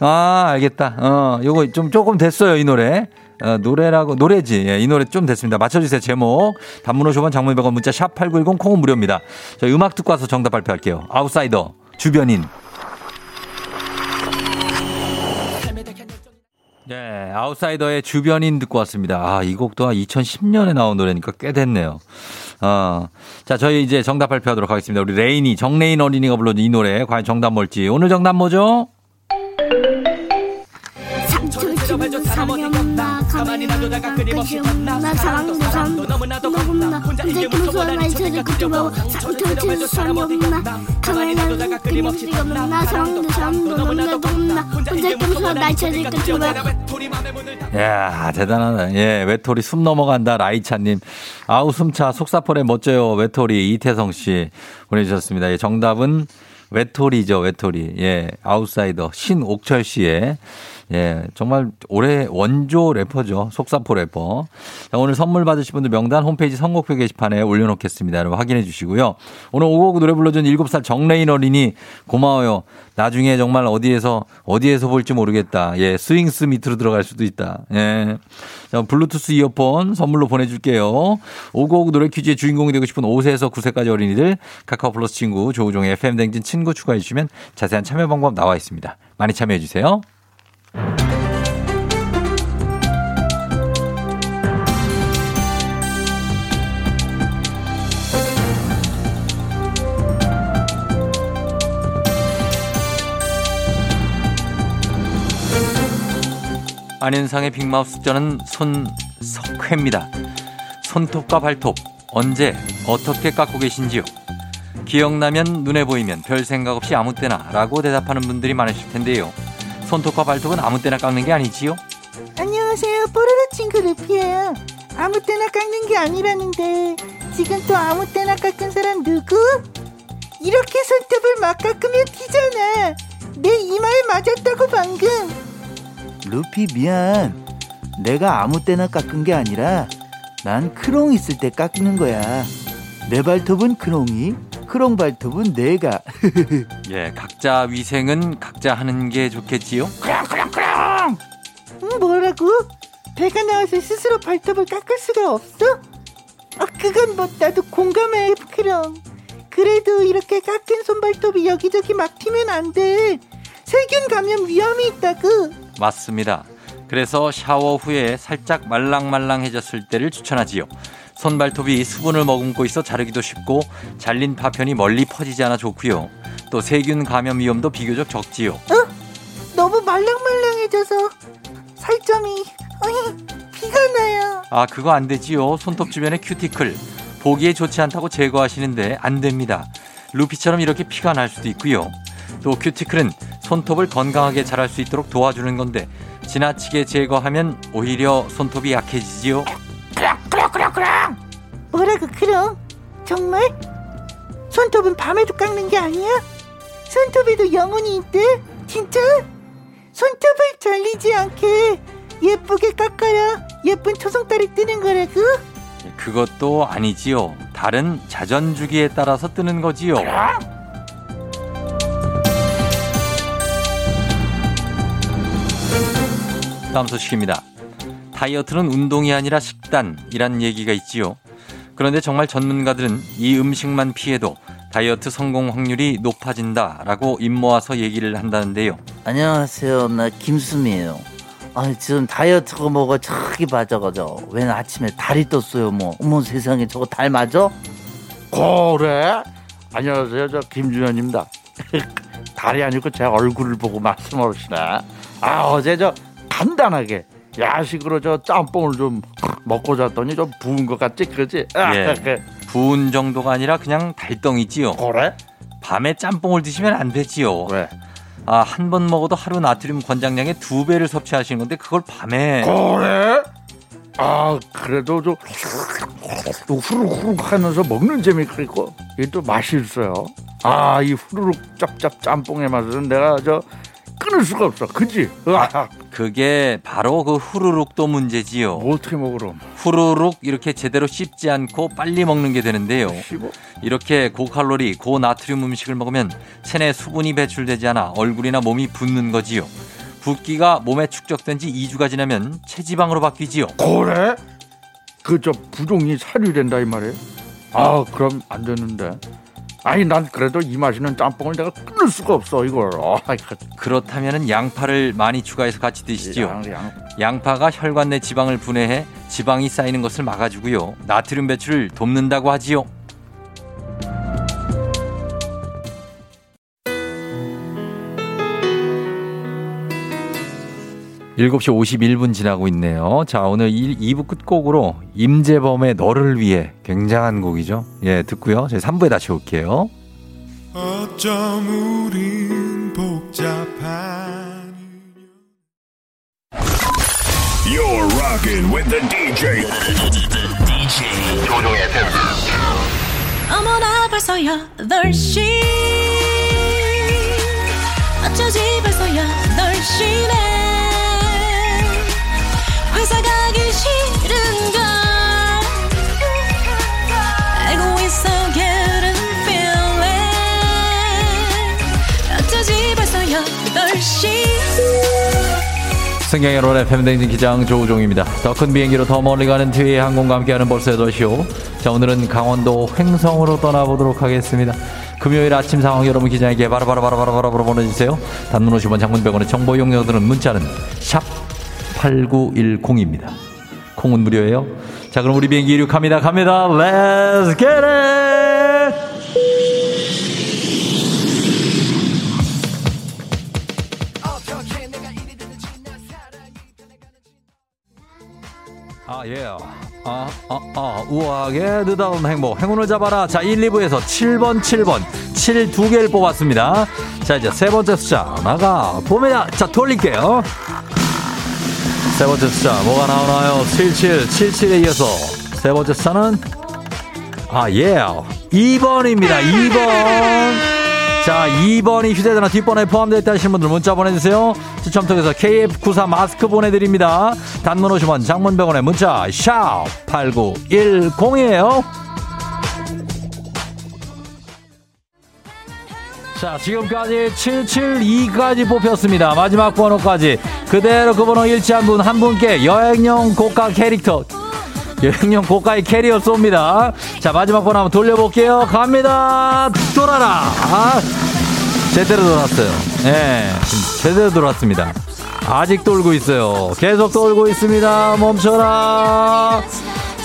S1: 아 알겠다 어 요거 좀 조금 됐어요 이 노래 어, 노래라고 노래지 예, 이 노래 좀 됐습니다 맞춰주세요 제목 단문 50원 장문 100원 문자 샵 8910 콩은 무료입니다 저 음악 듣고 와서 정답 발표할게요 아웃사이더 주변인 네, 아웃사이더의 주변인 듣고 왔습니다. 아, 이곡도한 2010년에 나온 노래니까 꽤 됐네요. 어, 자, 저희 이제 정답 발표하도록 하겠습니다. 우리 레인이, 정레인 어린이가 불러준 이 노래, 과연 정답 뭘지. 오늘 정답 뭐죠? 가만히 놔두다가 끊임없이 겁나 사랑도 사랑도 너무나도 겁나 혼자 이름을 쳐보다이 두려워 상처를 사람 어디가 가만히 놔두다가 끊임없이 겁나 사랑도 사랑도 너무나도 겁나 혼자 이름을 쳐보다이 두려워 야 대단하다 예 외톨이 숨 넘어간다 라이차님 아우 숨차 속사포레 멋져요 외톨이 이태성 씨 보내주셨습니다 예, 정답은 외톨이죠 외톨이 예 아웃사이더 신옥철 씨의 예, 정말 올해 원조 래퍼죠. 속사포 래퍼. 자, 오늘 선물 받으실 분들 명단 홈페이지 선곡표 게시판에 올려놓겠습니다. 여러분 확인해 주시고요. 오늘 오곡 노래 불러준 7살 정레인 어린이 고마워요. 나중에 정말 어디에서, 어디에서 볼지 모르겠다. 예, 스윙스 밑으로 들어갈 수도 있다. 예. 자, 블루투스 이어폰 선물로 보내줄게요. 오곡 노래 퀴즈의 주인공이 되고 싶은 5세에서 9세까지 어린이들 카카오 플러스 친구 조우종의 FM댕진 친구 추가해 주시면 자세한 참여 방법 나와 있습니다. 많이 참여해 주세요. 안윤상의 빅마우스 전은 손석회입니다. 손톱과 발톱 언제 어떻게 깎고 계신지요? 기억나면 눈에 보이면 별 생각 없이 아무 때나 라고 대답하는 분들이 많으실 텐데요. 손톱과 발톱은 아무 때나 깎는 게 아니지요?
S4: 안녕하세요. 뽀로로 친구 루피예요. 아무 때나 깎는 게 아니라는데 지금 또 아무 때나 깎은 사람 누구? 이렇게 손톱을 막 깎으면 튀잖아. 내 이마에 맞았다고 방금.
S5: 루피 미안. 내가 아무 때나 깎은 게 아니라 난 크롱 있을 때 깎는 거야. 내 발톱은 크롱이, 크롱 발톱은 내가.
S1: 예, 각자 위생은 각자 하는 게 좋겠지요. 그렁그렁그렁.
S4: 음, 어, 뭐라고? 배가 나와서 스스로 발톱을 깎을 수가 없어? 아, 그건 뭐 나도 공감해, 그럼. 그래도 이렇게 깎인 손발톱이 여기저기 막 튀면 안 돼. 세균 감염 위험이 있다고.
S1: 맞습니다. 그래서 샤워 후에 살짝 말랑말랑해졌을 때를 추천하지요. 손발톱이 수분을 머금고 있어 자르기도 쉽고 잘린 파편이 멀리 퍼지지 않아 좋고요. 또 세균 감염 위험도 비교적 적지요.
S4: 어? 너무 말랑말랑해져서 살점이 어이, 비가 나요.
S1: 아 그거 안 되지요. 손톱 주변의 큐티클 보기에 좋지 않다고 제거하시는데 안 됩니다. 루피처럼 이렇게 피가 날 수도 있고요. 또 큐티클은 손톱을 건강하게 자랄 수 있도록 도와주는 건데 지나치게 제거하면 오히려 손톱이 약해지지요. 그랑 그랑
S4: 그랑 그랑 뭐라 그 그랑 정말? 손톱은 밤에도 깎는 게 아니야? 손톱에도 영혼이 있대? 진짜? 손톱을 잘리지 않게 예쁘게 깎아야 예쁜 초성딸이 뜨는 거라고?
S1: 그것도 아니지요. 다른 자전 주기에 따라서 뜨는 거지요. 다음 소식입니다. 다이어트는 운동이 아니라 식단이란 얘기가 있지요. 그런데 정말 전문가들은 이 음식만 피해도 다이어트 성공 확률이 높아진다라고 입 모아서 얘기를 한다는데요.
S6: 안녕하세요. 나 김수미예요. 아, 지금 다이어트가 뭐가 저기 맞아가죠. 웬 아침에 다리 떴어요, 뭐. 어머 세상에 저거 달 맞아?
S7: 그래? 안녕하세요. 저 김준현입니다. 다리 아니고 제 얼굴을 보고 말씀하시네. 아, 어제 저 간단하게 야식으로 저 짬뽕을 좀 먹고 잤더니 좀 부은 것 같지, 그지? 예.
S1: 그 부은 정도가 아니라 그냥 달덩이지요.
S7: 그래?
S1: 밤에 짬뽕을 드시면 안 되지요.
S7: 왜?
S1: 아, 한 번 먹어도 하루 나트륨 권장량의 두 배를 섭취하시는 건데 그걸 밤에
S7: 그래? 아, 그래도 좀 후루룩 하면서 먹는 재미가 있고 이게 또 맛이 있어요. 아, 이 후루룩 짭짭 짬뽕의 맛은 내가 저 끊을 수가 없어. 그지?
S1: 아, 그게 바로 그 후루룩도 문제지요.
S7: 뭐 어떻게 먹으러?
S1: 후루룩 이렇게 제대로 씹지 않고 빨리 먹는 게 되는데요. 씹어? 이렇게 고칼로리, 고나트륨 음식을 먹으면 체내 수분이 배출되지 않아 얼굴이나 몸이 붓는 거지요. 붓기가 몸에 축적된 지 2주가 지나면 체지방으로 바뀌지요.
S7: 그래? 그저 부종이 살이 된다 이 말이에요? 아, 아 그럼 안 되는데. 아니 난 그래도 이 맛있는 짬뽕을 내가 끊을 수가 없어 이걸. 아,
S1: 그- 그렇다면 양파를 많이 추가해서 같이 드시지요. 양, 파가 혈관 내 지방을 분해해 지방이 쌓이는 것을 막아주고요. 나트륨 배출을 돕는다고 하지요. 7시 51분 지나고 있네요. 자, 오늘 2부 끝곡으로 임재범의 너를 위해 굉장한 곡이죠. 예, 듣고요. 제 3부에 다시 올게요. You're rocking with the DJ. DJ. 어머나 벌써야 8시. 어쩌지 벌써야 8시네. 승객 여러분, FM댕진 기장 조우종입니다. 더 큰 비행기로 더 멀리 가는 뒤에 항공과 함께하는 벌써의시쇼 자, 오늘은 강원도 횡성으로 떠나보도록 하겠습니다. 금요일 아침 상황 여러분 기장에게 바로바로바로바로바로 보내주세요. 단문 50원 장문병원의 정보 용역들은 문자는 샵8910입니다. 콩은 무료예요. 자, 그럼 우리 비행기 이륙합니다. 갑니다. Let's get it! 예. 아, 아, 아, 우아하게 느닷없는 행복, 행운을 잡아라. 자, 1, 2부에서 7번, 7번, 7 2 개를 뽑았습니다. 자, 이제 세 번째 숫자 나가 봄에다 자, 돌릴게요. 세 번째 숫자 뭐가 나오나요? 77, 77에 이어서 세 번째 숫자는 아, 예. 2번입니다. 2번. 자, 2번이 휴대전화 뒷번호에 포함되어 있다 하시는 분들 문자 보내주세요. 추첨 통해서 KF94 마스크 보내드립니다. 단문 오0원 장문 병원에 문자 샵 8910이에요. 자, 지금까지 772까지 뽑혔습니다. 마지막 번호까지 그대로 그 번호 일치한 분 한 분께 여행용 고가 캐릭터 여행용 예, 고가의 캐리어 쏩니다. 자, 마지막 번호 한번 돌려볼게요. 갑니다. 돌아라. 아, 제대로 돌았어요. 예, 네, 제대로 돌았습니다. 아직 돌고 있어요. 계속 돌고 있습니다. 멈춰라.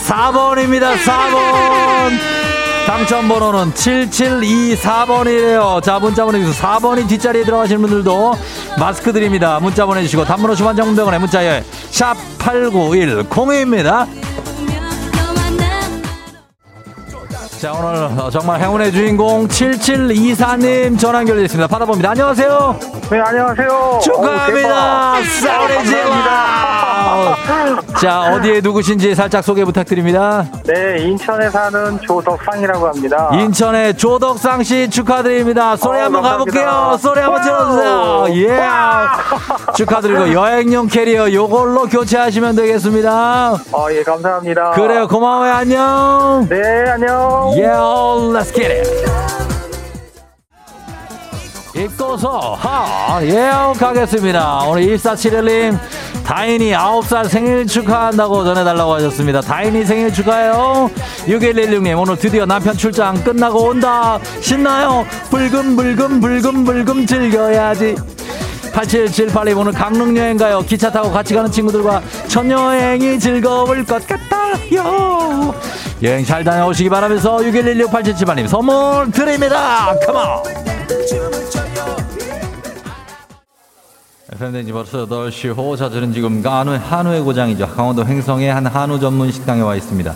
S1: 4번입니다. 4번. 당첨 번호는 7724번이래요. 자, 문자 보내주세요. 4번이 뒷자리에 들어가시는 분들도 마스크 드립니다. 문자 보내주시고, 단문 50원 정병원의 문자열, 샵8910입니다. 자, 오늘 어, 정말 행운의 주인공 7724님 전화 연결되어 있습니다. 받아봅니다. 안녕하세요.
S8: 네, 안녕하세요.
S1: 축하합니다. 네, 사우레지입니다 자, 어디에 누구신지 살짝 소개 부탁드립니다.
S8: 네, 인천에 사는 조덕상이라고 합니다.
S1: 인천의 조덕상 씨 축하드립니다. 소리 한번 가볼게요. 소리 한번 질러주세요. 예. 축하드리고 여행용 캐리어 요걸로 교체하시면 되겠습니다.
S8: 아, 예, 감사합니다.
S1: 그래요. 고마워요. 안녕.
S8: 네, 안녕.
S1: Yeah, let's get it. 입고서 하 예요 가겠습니다 오늘 1471님 다인이 9살 생일 축하한다고 전해달라고 하셨습니다 다인이 생일 축하해요 6116님 오늘 드디어 남편 출장 끝나고 온다 신나요 불금불금불금불금 불금, 불금 즐겨야지 8778님 오늘 강릉 여행 가요. 기차 타고 같이 가는 친구들과 첫 여행이 즐거울 것같아요 여행 잘 다녀오시기 바라면서 6 1 1 6 8 7 7님 선물 드립니다. 컴온. f m 대행 벌써 8시 호. 자, 저는 지금 한우, 한우의 고장이죠. 강원도 횡성의 한 한우 전문 식당에 와 있습니다.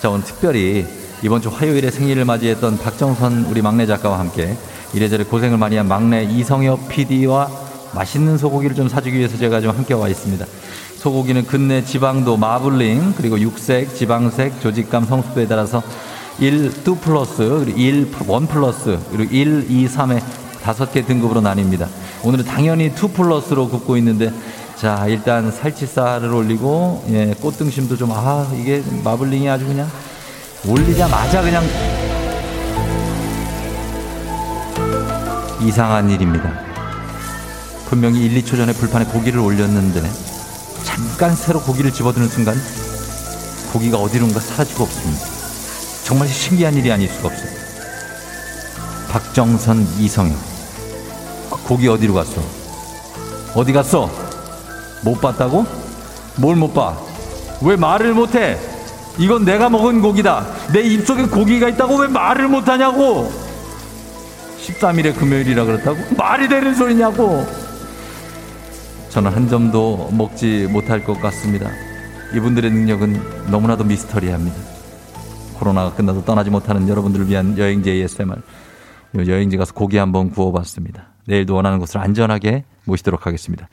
S1: 자, 오늘 특별히 이번 주 화요일에 생일을 맞이했던 박정선 우리 막내 작가와 함께 이래저래 고생을 많이 한 막내 이성엽 PD와 맛있는 소고기를 좀 사주기 위해서 제가 좀 함께 와 있습니다. 소고기는 근내 지방도 마블링 그리고 육색, 지방색, 조직감, 성수도에 따라서 1, 2 플러스 그리고 1, 1 플러스 그리고 1, 2, 3의 다섯 개 등급으로 나뉩니다. 오늘은 당연히 2 플러스로 굽고 있는데 자 일단 살치살을 올리고 예, 꽃등심도 좀 아 이게 마블링이 아주 그냥 올리자마자 그냥 이상한 일입니다. 분명히 1, 2초 전에 불판에 고기를 올렸는데 잠깐 새로 고기를 집어드는 순간 고기가 어디론가 사라지고 없습니다. 정말 신기한 일이 아닐 수가 없습니다. 박정선, 이성혁. 고기 어디로 갔어? 어디 갔어? 못 봤다고? 뭘 못 봐? 왜 말을 못해? 이건 내가 먹은 고기다. 내 입속에 고기가 있다고 왜 말을 못하냐고! 13일에 금요일이라 그렇다고? 말이 되는 소리냐고! 저는 한 점도 먹지 못할 것 같습니다. 이분들의 능력은 너무나도 미스터리합니다. 코로나가 끝나도 떠나지 못하는 여러분들을 위한 여행지 ASMR. 여행지 가서 고기 한번 구워봤습니다. 내일도 원하는 곳을 안전하게 모시도록 하겠습니다.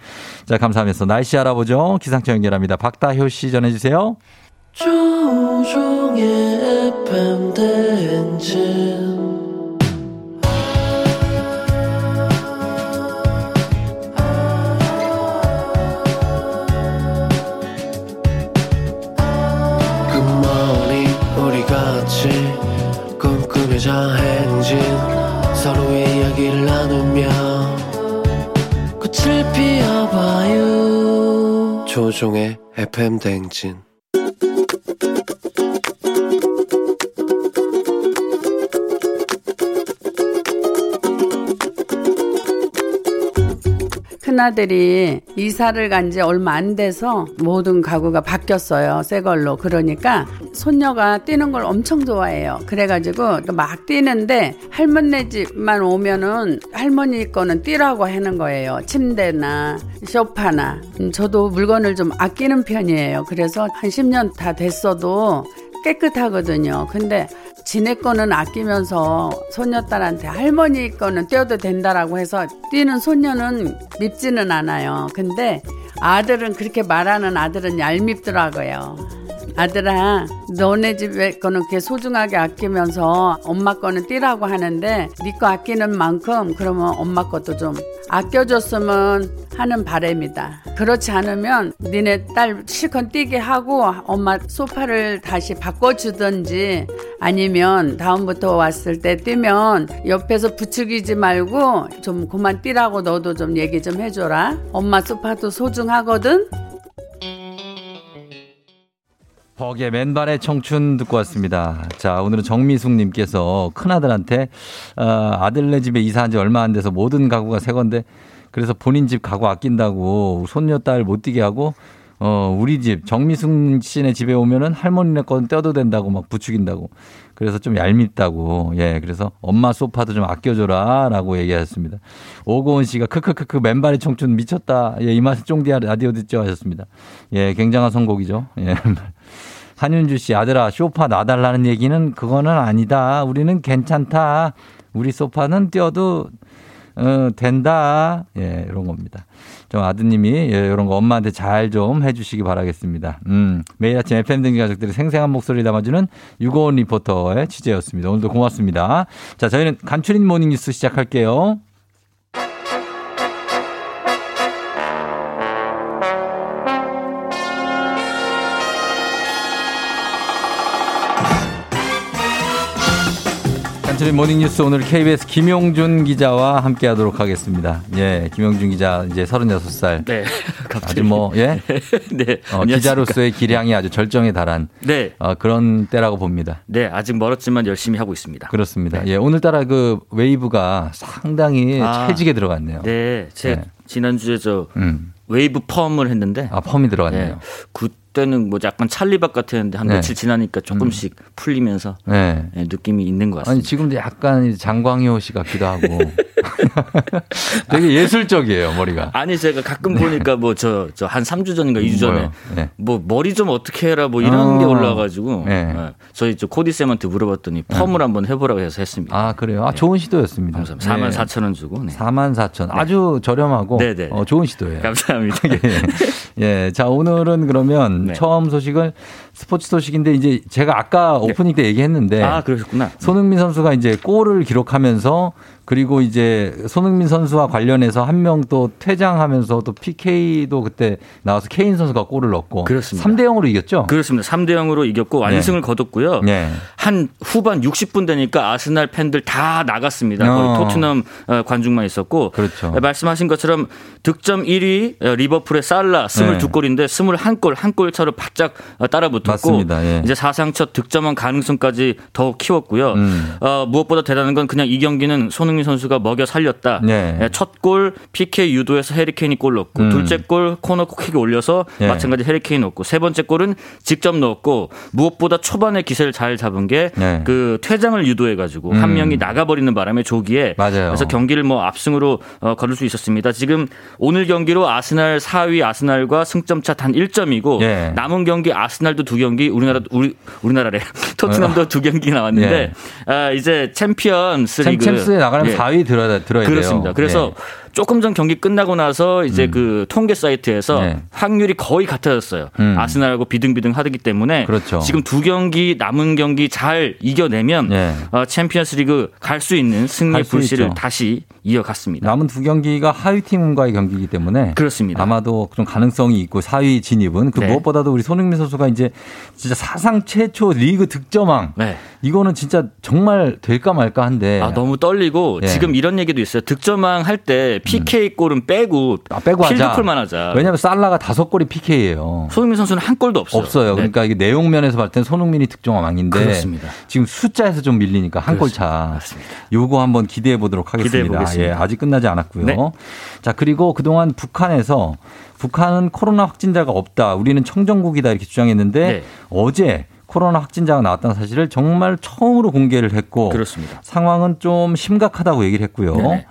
S1: 자, 감사하면서 날씨 알아보죠. 기상청 연결합니다. 박다효 씨 전해주세요. 조종의 FM 대행진
S9: 조종의 FM 대행진 큰아들이 이사를 간 지 얼마 안 돼서 모든 가구가 바뀌었어요. 새 걸로. 그러니까 손녀가 뛰는 걸 엄청 좋아해요. 그래가지고 막 뛰는데 할머니 집만 오면은 할머니 거는 뛰라고 하는 거예요. 침대나 쇼파나. 음, 저도 물건을 좀 아끼는 편이에요. 그래서 한 10년 다 됐어도 깨끗하거든요. 근데 지네 거는 아끼면서 손녀딸한테 할머니 거는 떼어도 된다라고 해서 뛰는 손녀는 밉지는 않아요. 근데 아들은 그렇게 말하는 아들은 얄밉더라고요. 아들아 너네 집에 거는 이렇게 소중하게 아끼면서 엄마 거는 띠라고 하는데 네 거 아끼는 만큼 그러면 엄마 것도 좀 아껴줬으면 하는 바램이다 그렇지 않으면 니네 딸 실컷 뛰게 하고 엄마 소파를 다시 바꿔주든지 아니면 다음부터 왔을 때 뛰면 옆에서 부추기지 말고 좀 그만 뛰라고 너도 좀 얘기 좀 해줘라. 엄마 소파도 소중하거든.
S1: 버게 맨발의 청춘 듣고 왔습니다. 자, 오늘은 정미숙님께서 큰아들한테 어, 아, 아들네 집에 이사한 지 얼마 안 돼서 모든 가구가 새 건데 그래서 본인 집 가구 아낀다고 손녀 딸 못 뛰게 하고 어, 우리 집 정미숙 씨네 집에 오면은 할머니네 건 떼도 어 된다고 막 부추긴다고 그래서 좀 얄밉다고. 예, 그래서 엄마 소파도 좀 아껴줘라 라고 얘기하셨습니다. 오고은 씨가 크크크크 맨발의 청춘 미쳤다. 예, 이 맛에 쫑디 라디오 듣죠 하셨습니다. 예, 굉장한 선곡이죠. 예. 한윤주 씨 아들아 소파 놔달라는 얘기는 그거는 아니다. 우리는 괜찮다. 우리 소파는 뛰어도 어, 된다. 예, 이런 겁니다. 좀 아드님이 예, 이런 거 엄마한테 잘 좀 해주시기 바라겠습니다. 음, 매일 아침 FM 등지 가족들의 생생한 목소리 담아주는 유고원 리포터의 취재였습니다. 오늘도 고맙습니다. 자, 저희는 간추린 모닝뉴스 시작할게요. 간추린 모닝뉴스 오늘 KBS 김용준 기자와 함께 하도록 하겠습니다. 예, 김용준 기자 이제 36살.
S10: 네.
S1: 갑자기. 아주 뭐, 예? 네. 어, 기자로서의 기량이 아주 절정에 달한
S10: 네.
S1: 어, 그런 때라고 봅니다.
S10: 네, 아직 멀었지만 열심히 하고 있습니다.
S1: 그렇습니다. 네. 예, 오늘따라 그 웨이브가 상당히 아, 찰지게 들어갔네요.
S10: 네. 제 네. 지난주에 저 음. 웨이브 펌을 했는데.
S1: 아, 펌이 들어갔네요. 네.
S10: 그때는 뭐 약간 찰리박 같았는데 한 네. 며칠 지나니까 조금씩 음. 풀리면서 네. 네, 느낌이 있는 것 같습니다. 아니
S1: 지금도 약간 장광효 씨 같기도 하고 되게 예술적이에요 머리가.
S10: 아니 제가 가끔 네. 보니까 뭐 저 저한 3주 전인가 2주 전에 네. 뭐 머리 좀 어떻게 해라 뭐 이런 어. 게 올라와가지고 네. 예, 저희 저 코디 쌤한테 물어봤더니 펌을 한번 해보라고 해서 했습니다.
S1: 아 그래요? 아 예. 좋은 시도였습니다.
S10: 감사합니다. 4만 4천 원 주고. 네.
S1: 4만 4천 아주 저렴하고 어, 좋은 시도예요.
S10: 감사합니다.
S1: 예. 예, 자 오늘은 그러면 처음 소식은 스포츠 소식인데 이제 제가 아까 네. 오프닝 때 얘기했는데
S10: 아 그러셨구나.
S1: 손흥민 선수가 이제 골을 기록하면서 그리고 이제 손흥민 선수와 관련해서 한 명 또 퇴장하면서 또 PK도 그때 나와서 케인 선수가 골을 넣고 그렇습니다. 3대 0으로 이겼죠?
S10: 그렇습니다. 3대 0으로 이겼고 완승을 네. 거뒀고요. 네. 한 후반 60분 되니까 아스날 팬들 다 나갔습니다. 거의 어. 토트넘 어, 관중만 있었고
S1: 그렇죠.
S10: 예, 말씀하신 것처럼 득점 1위 어, 리버풀의 살라 22골인데 네. 21골 한 골 차로 바짝 따라붙 듣고 맞습니다. 예. 이제 사상 첫 득점한 가능성까지 더 키웠고요. 음. 어, 무엇보다 대단한 건 그냥 이 경기는 손흥민 선수가 먹여 살렸다.
S1: 네. 예.
S10: 첫골 PK 유도에서 해리케인이 골 넣고 음. 둘째 골 코너 킥이 올려서 예. 마찬가지 해리케인 넣고 세 번째 골은 직접 넣었고 무엇보다 초반에 기세를 잘 잡은 게그 네. 예. 퇴장을 유도해 가지고 음. 한 명이 나가버리는 바람에 조기에
S1: 맞아요.
S10: 그래서 경기를 뭐 압승으로 어, 거둘 수 있었습니다. 지금 오늘 경기로 아스날 4위 아스날과 승점차 단 1점이고 예. 남은 경기 아스날도 두두 경기 우리나라 우리 우리나라래 토트넘도 어. 두 경기 나왔는데 예. 아 이제 챔피언스 리그 챔스에
S1: 나가면 예. 4위 들어
S10: 들어야 돼요.
S1: 그렇습니다.
S10: 그래서 예. 조금 전 경기 끝나고 나서 이제 음. 그 통계 사이트에서 네. 확률이 거의 같아졌어요. 음. 아스날하고 비등비등 하기 때문에
S1: 그렇죠.
S10: 지금 두 경기 남은 경기 잘 이겨내면 네. 어, 챔피언스리그 갈 수 있는 승리 불씨를 다시 이어갔습니다.
S1: 남은 두 경기가 하위 팀과의 경기이기 때문에
S10: 그렇습니다.
S1: 아마도 좀 가능성이 있고 4위 진입은 그 네. 무엇보다도 우리 손흥민 선수가 이제 진짜 사상 최초 리그 득점왕 네. 이거는 진짜 정말 될까 말까 한데
S10: 아, 너무 떨리고 예. 지금 이런 얘기도 있어요. 득점왕 할때 PK 음. 골은 빼고 아, 빼고 필드풀만 하자. 하자.
S1: 왜냐하면 살라가 다섯 골이 PK예요.
S10: 손흥민 선수는 한 골도 없어요.
S1: 없어요. 네. 그러니까 이게 내용 면에서 봤을 땐 손흥민이 득점 왕인데 그렇습니다. 지금 숫자에서 좀 밀리니까 한 골 차. 요거 한번 기대해 보도록 하겠습니다. 예, 아직 끝나지 않았고요. 네. 자 그리고 그동안 북한에서 북한은 코로나 확진자가 없다. 우리는 청정국이다 이렇게 주장했는데 네. 어제 코로나 확진자가 나왔다는 사실을 정말 처음으로 공개를 했고
S10: 그렇습니다.
S1: 상황은 좀 심각하다고 얘기를 했고요. 네네.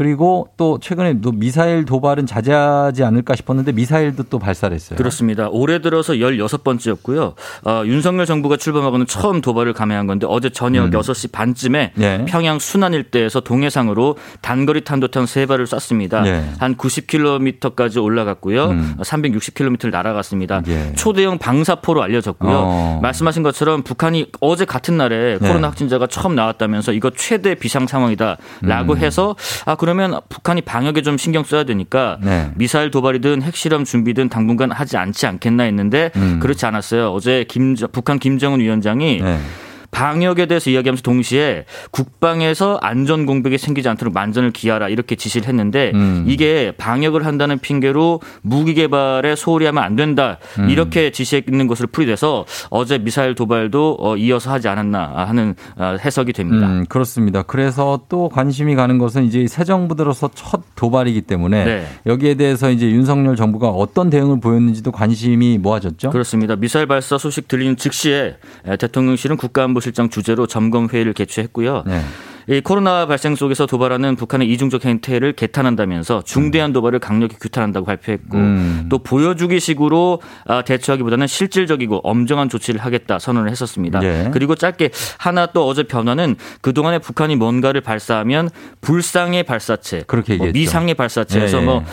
S1: 그리고 또 최근에 또 미사일 도발은 자제하지 않을까 싶었는데 미사일도 또 발사를 했어요.
S10: 그렇습니다. 올해 들어서 16번째였고요. 어, 윤석열 정부가 출범하고는 처음 도발을 감행한 건데 어제 저녁 음. 6시 반쯤에 네. 평양 순안 일대에서 동해상으로 단거리 탄도탄 세발을 쐈습니다. 네. 한 90km까지 올라갔고요. 음. 360km를 날아갔습니다. 예. 초대형 방사포로 알려졌고요. 어. 말씀하신 것처럼 북한이 어제 같은 날에 네. 코로나 확진자가 처음 나왔다면서 이거 최대 비상 상황이다라고 음. 해서 아 그럼 그러면 북한이 방역에 좀 신경 써야 되니까 네. 미사일 도발이든 핵실험 준비든 당분간 하지 않지 않겠나 했는데 음. 그렇지 않았어요. 어제 김 북한 김정은 위원장이 네. 방역에 대해서 이야기하면서 동시에 국방에서 안전 공백이 생기지 않도록 만전을 기하라 이렇게 지시를 했는데 음. 이게 방역을 한다는 핑계로 무기 개발에 소홀히 하면 안 된다 음. 이렇게 지시했는 것으로 풀이돼서 어제 미사일 도발도 어, 이어서 하지 않았나 하는 어, 해석이 됩니다.
S1: 음, 그렇습니다. 그래서 또 관심이 가는 것은 이제 새 정부 들어서 첫 도발이기 때문에 네. 여기에 대해서 이제 윤석열 정부가 어떤 대응을 보였는지도 관심이 모아졌죠.
S10: 그렇습니다. 미사일 발사 소식 들리는 즉시에 대통령실은 국가안보 국방실장 주재로 점검회의를 개최했고요. 네. 이 코로나 발생 속에서 도발하는 북한의 이중적 행태를 개탄한다면서 중대한 도발을 강력히 규탄한다고 발표했고 음. 또 보여주기식으로 아, 대처하기보다는 실질적이고 엄정한 조치를 하겠다 선언을 했었습니다. 예. 그리고 짧게 하나 또 어제 변화는 그동안에 북한이 뭔가를 발사하면 불상의 발사체,
S1: 그렇게
S10: 뭐 얘기했죠. 뭐 미상의 발사체에서 예. 예. 뭐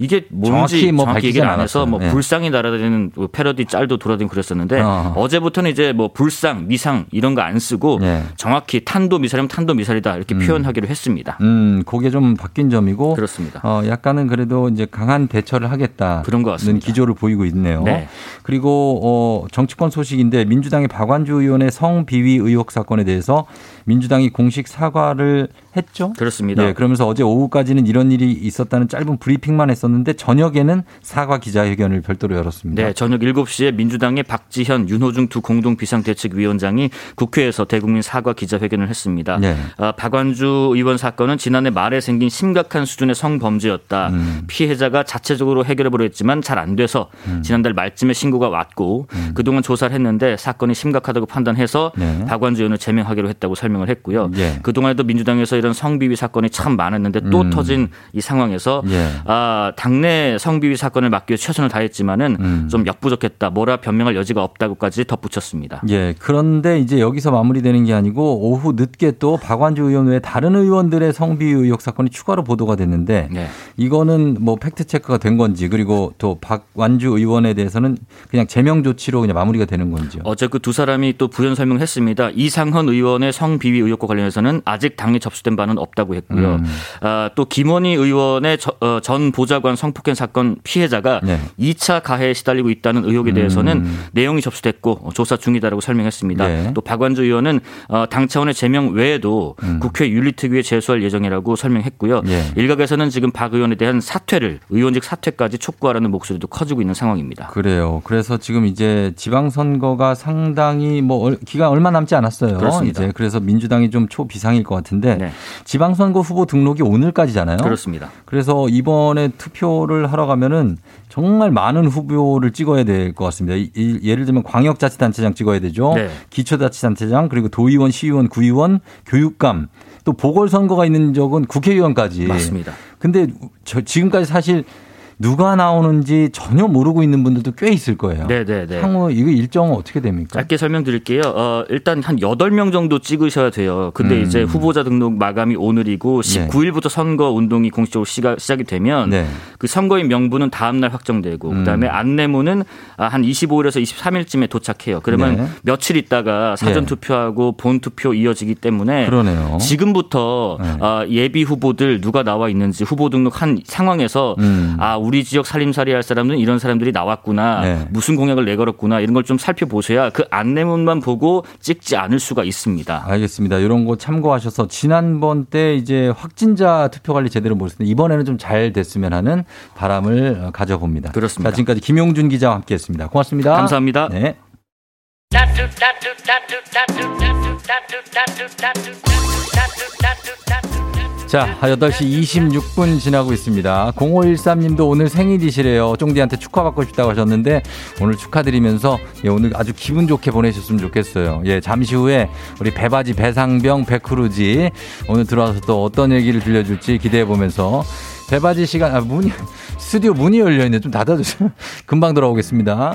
S10: 이게 뭔지 정확뭐 정확히 뭐 얘기를 안 해서 뭐 예. 불상이 날아다니는 뭐 패러디 짤도 돌아다니고 그랬었는데 어 어제부터는 이제 뭐 불상, 미상 이런 거 안 쓰고 예. 정확히 탄도 미사일은 탄도 미사일이다 이렇게 음. 표현하기로 했습니다.
S1: 음, 그게 좀 바뀐 점이고
S10: 그렇습니다.
S1: 어, 약간은 그래도 이제 강한 대처를 하겠다
S10: 그런 것 같습니다.
S1: 기조를 보이고 있네요. 네. 그리고 어, 정치권 소식인데 민주당의 박완주 의원의 성비위 의혹 사건에 대해서 민주당이 공식 사과를 했죠.
S10: 그렇습니다. 예,
S1: 그러면서 어제 오후까지는 이런 일이 있었다는 짧은 브리핑만 했었는데 있었는데 저녁에는 사과 기자회견을 별도로 열었습니다.
S10: 네, 저녁 7시에 민주당의 박지현, 윤호중 두 공동 비상대책위원장이 국회에서 대국민 사과 기자회견을 했습니다. 네. 아, 박완주 의원 사건은 지난해 말에 생긴 심각한 수준의 성범죄였다. 음. 피해자가 자체적으로 해결해보려 했지만 잘 안 돼서 음. 지난달 말쯤에 신고가 왔고 음. 그동안 조사를 했는데 사건이 심각하다고 판단해서 네. 박완주 의원을 제명하기로 했다고 설명을 했고요. 네. 그동안에도 민주당에서 이런 성비위 사건이 참 많았는데 또 음. 터진 이 상황에서 예. 아, 당내 성비위 사건을 막기 위해 최선을 다했지만은 음. 좀 역부족했다. 뭐라 변명할 여지가 없다고까지 덧붙였습니다.
S1: 예. 그런데 이제 여기서 마무리되는 게 아니고 오후 늦게 또 박완주 의원 외 다른 의원들의 성비위 의혹 사건이 추가로 보도가 됐는데 네. 이거는 뭐 팩트 체크가 된 건지 그리고 또 박완주 의원에 대해서는 그냥 제명 조치로 그냥 마무리가 되는 건지요.
S10: 어제 그 두 사람이 또 부연 설명했습니다. 이상헌 의원의 성비위 의혹과 관련해서는 아직 당에 접수된 바는 없다고 했고요. 음. 아, 또 김원희 의원의 저, 어, 전 보좌 휘발관 성폭행 사건 피해자가 네. 2차 가해에 시달리고 있다는 의혹에 대해서는 음. 내용이 접수됐고 조사 중이다라고 설명했습니다. 네. 또 박완주 의원은 어, 당 차원의 제명 외에도 음. 국회 윤리특위에 제소할 예정이라고 설명했고요. 네. 일각에서는 지금 박 의원에 대한 사퇴를 의원직 사퇴까지 촉구하라는 목소리도 커지고 있는 상황입니다.
S1: 그래요. 그래서 지금 이제 지방선거가 상당히 뭐 기간 얼마 남지 않았어요.
S10: 그렇습니다. 이제
S1: 그래서 민주당이 좀 초비상일 것 같은데 네. 지방선거 후보 등록이 오늘까지잖아요.
S10: 그렇습니다.
S1: 그래서 이번에 투 투표를 하러 가면은 정말 많은 후보를 찍어야 될 것 같습니다. 예를 들면 광역자치단체장 찍어야 되죠. 네. 기초자치단체장 그리고 도의원, 시의원, 구의원, 교육감 또 보궐선거가 있는 적은 국회의원까지.
S10: 맞습니다. 근데
S1: 저 지금까지 사실 누가 나오는지 전혀 모르고 있는 분들도 꽤 있을 거예요.
S10: 네네네. 네, 네.
S1: 향후 이거 일정은 어떻게 됩니까?
S10: 짧게 설명드릴게요. 어, 일단 한 8명 정도 찍으셔야 돼요. 근데 음. 이제 후보자 등록 마감이 오늘이고 19일부터 네. 선거 운동이 공식적으로 시가, 시작이 되면 네. 그 선거인 명부는 다음 날 확정되고 음. 그다음에 안내문은 아, 한 25일에서 23일쯤에 도착해요. 그러면 네. 며칠 있다가 사전 네. 투표하고 본 투표 이어지기 때문에
S1: 그러네요.
S10: 지금부터 어, 예비 후보들 누가 나와 있는지 후보 등록한 상황에서 음. 아 우리 우리 지역 살림살이 할 사람은 이런 사람들이 나왔구나. 네. 무슨 공약을 내걸었구나. 이런 걸 좀 살펴보셔야 그 안내문만 보고 찍지 않을 수가 있습니다.
S1: 알겠습니다. 이런 거 참고하셔서 지난번 때 이제 확진자 투표 관리 제대로 못했는데 이번에는 좀 잘 됐으면 하는 바람을 가져봅니다.
S10: 그렇습니다.
S1: 자, 지금까지 김용준 기자와 함께 했습니다. 고맙습니다.
S10: 감사합니다. 네.
S1: 자, 8시 26분 지나고 있습니다. 0513님도 오늘 생일이시래요. 쫑디한테 축하받고 싶다고 하셨는데 오늘 축하드리면서 예, 오늘 아주 기분 좋게 보내셨으면 좋겠어요. 예, 잠시 후에 우리 배바지 배상병 백크루지 오늘 들어와서 또 어떤 얘기를 들려줄지 기대해 보면서 배바지 시간 아 문이 스튜디오 문이 열려 있는데 좀 닫아주세요. 금방 돌아오겠습니다.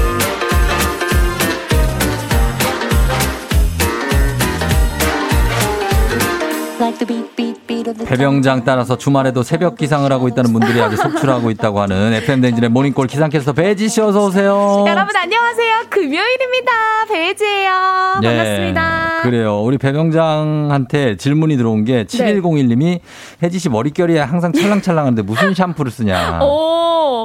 S1: 배병장 따라서 주말에도 새벽 기상을 하고 있다는 분들이 아주 속출하고 있다고 하는 FM 댕진의 모닝콜 기상캐스터 배지 씨 어서 오세요.
S11: 여러분 안녕하세요. 금요일입니다. 배지예요. 네, 반갑습니다.
S1: 그래요. 우리 배병장한테 질문이 들어온 게 7101님이 혜지 씨 머릿결이 항상 찰랑찰랑한데 무슨 샴푸를 쓰냐.
S11: 오.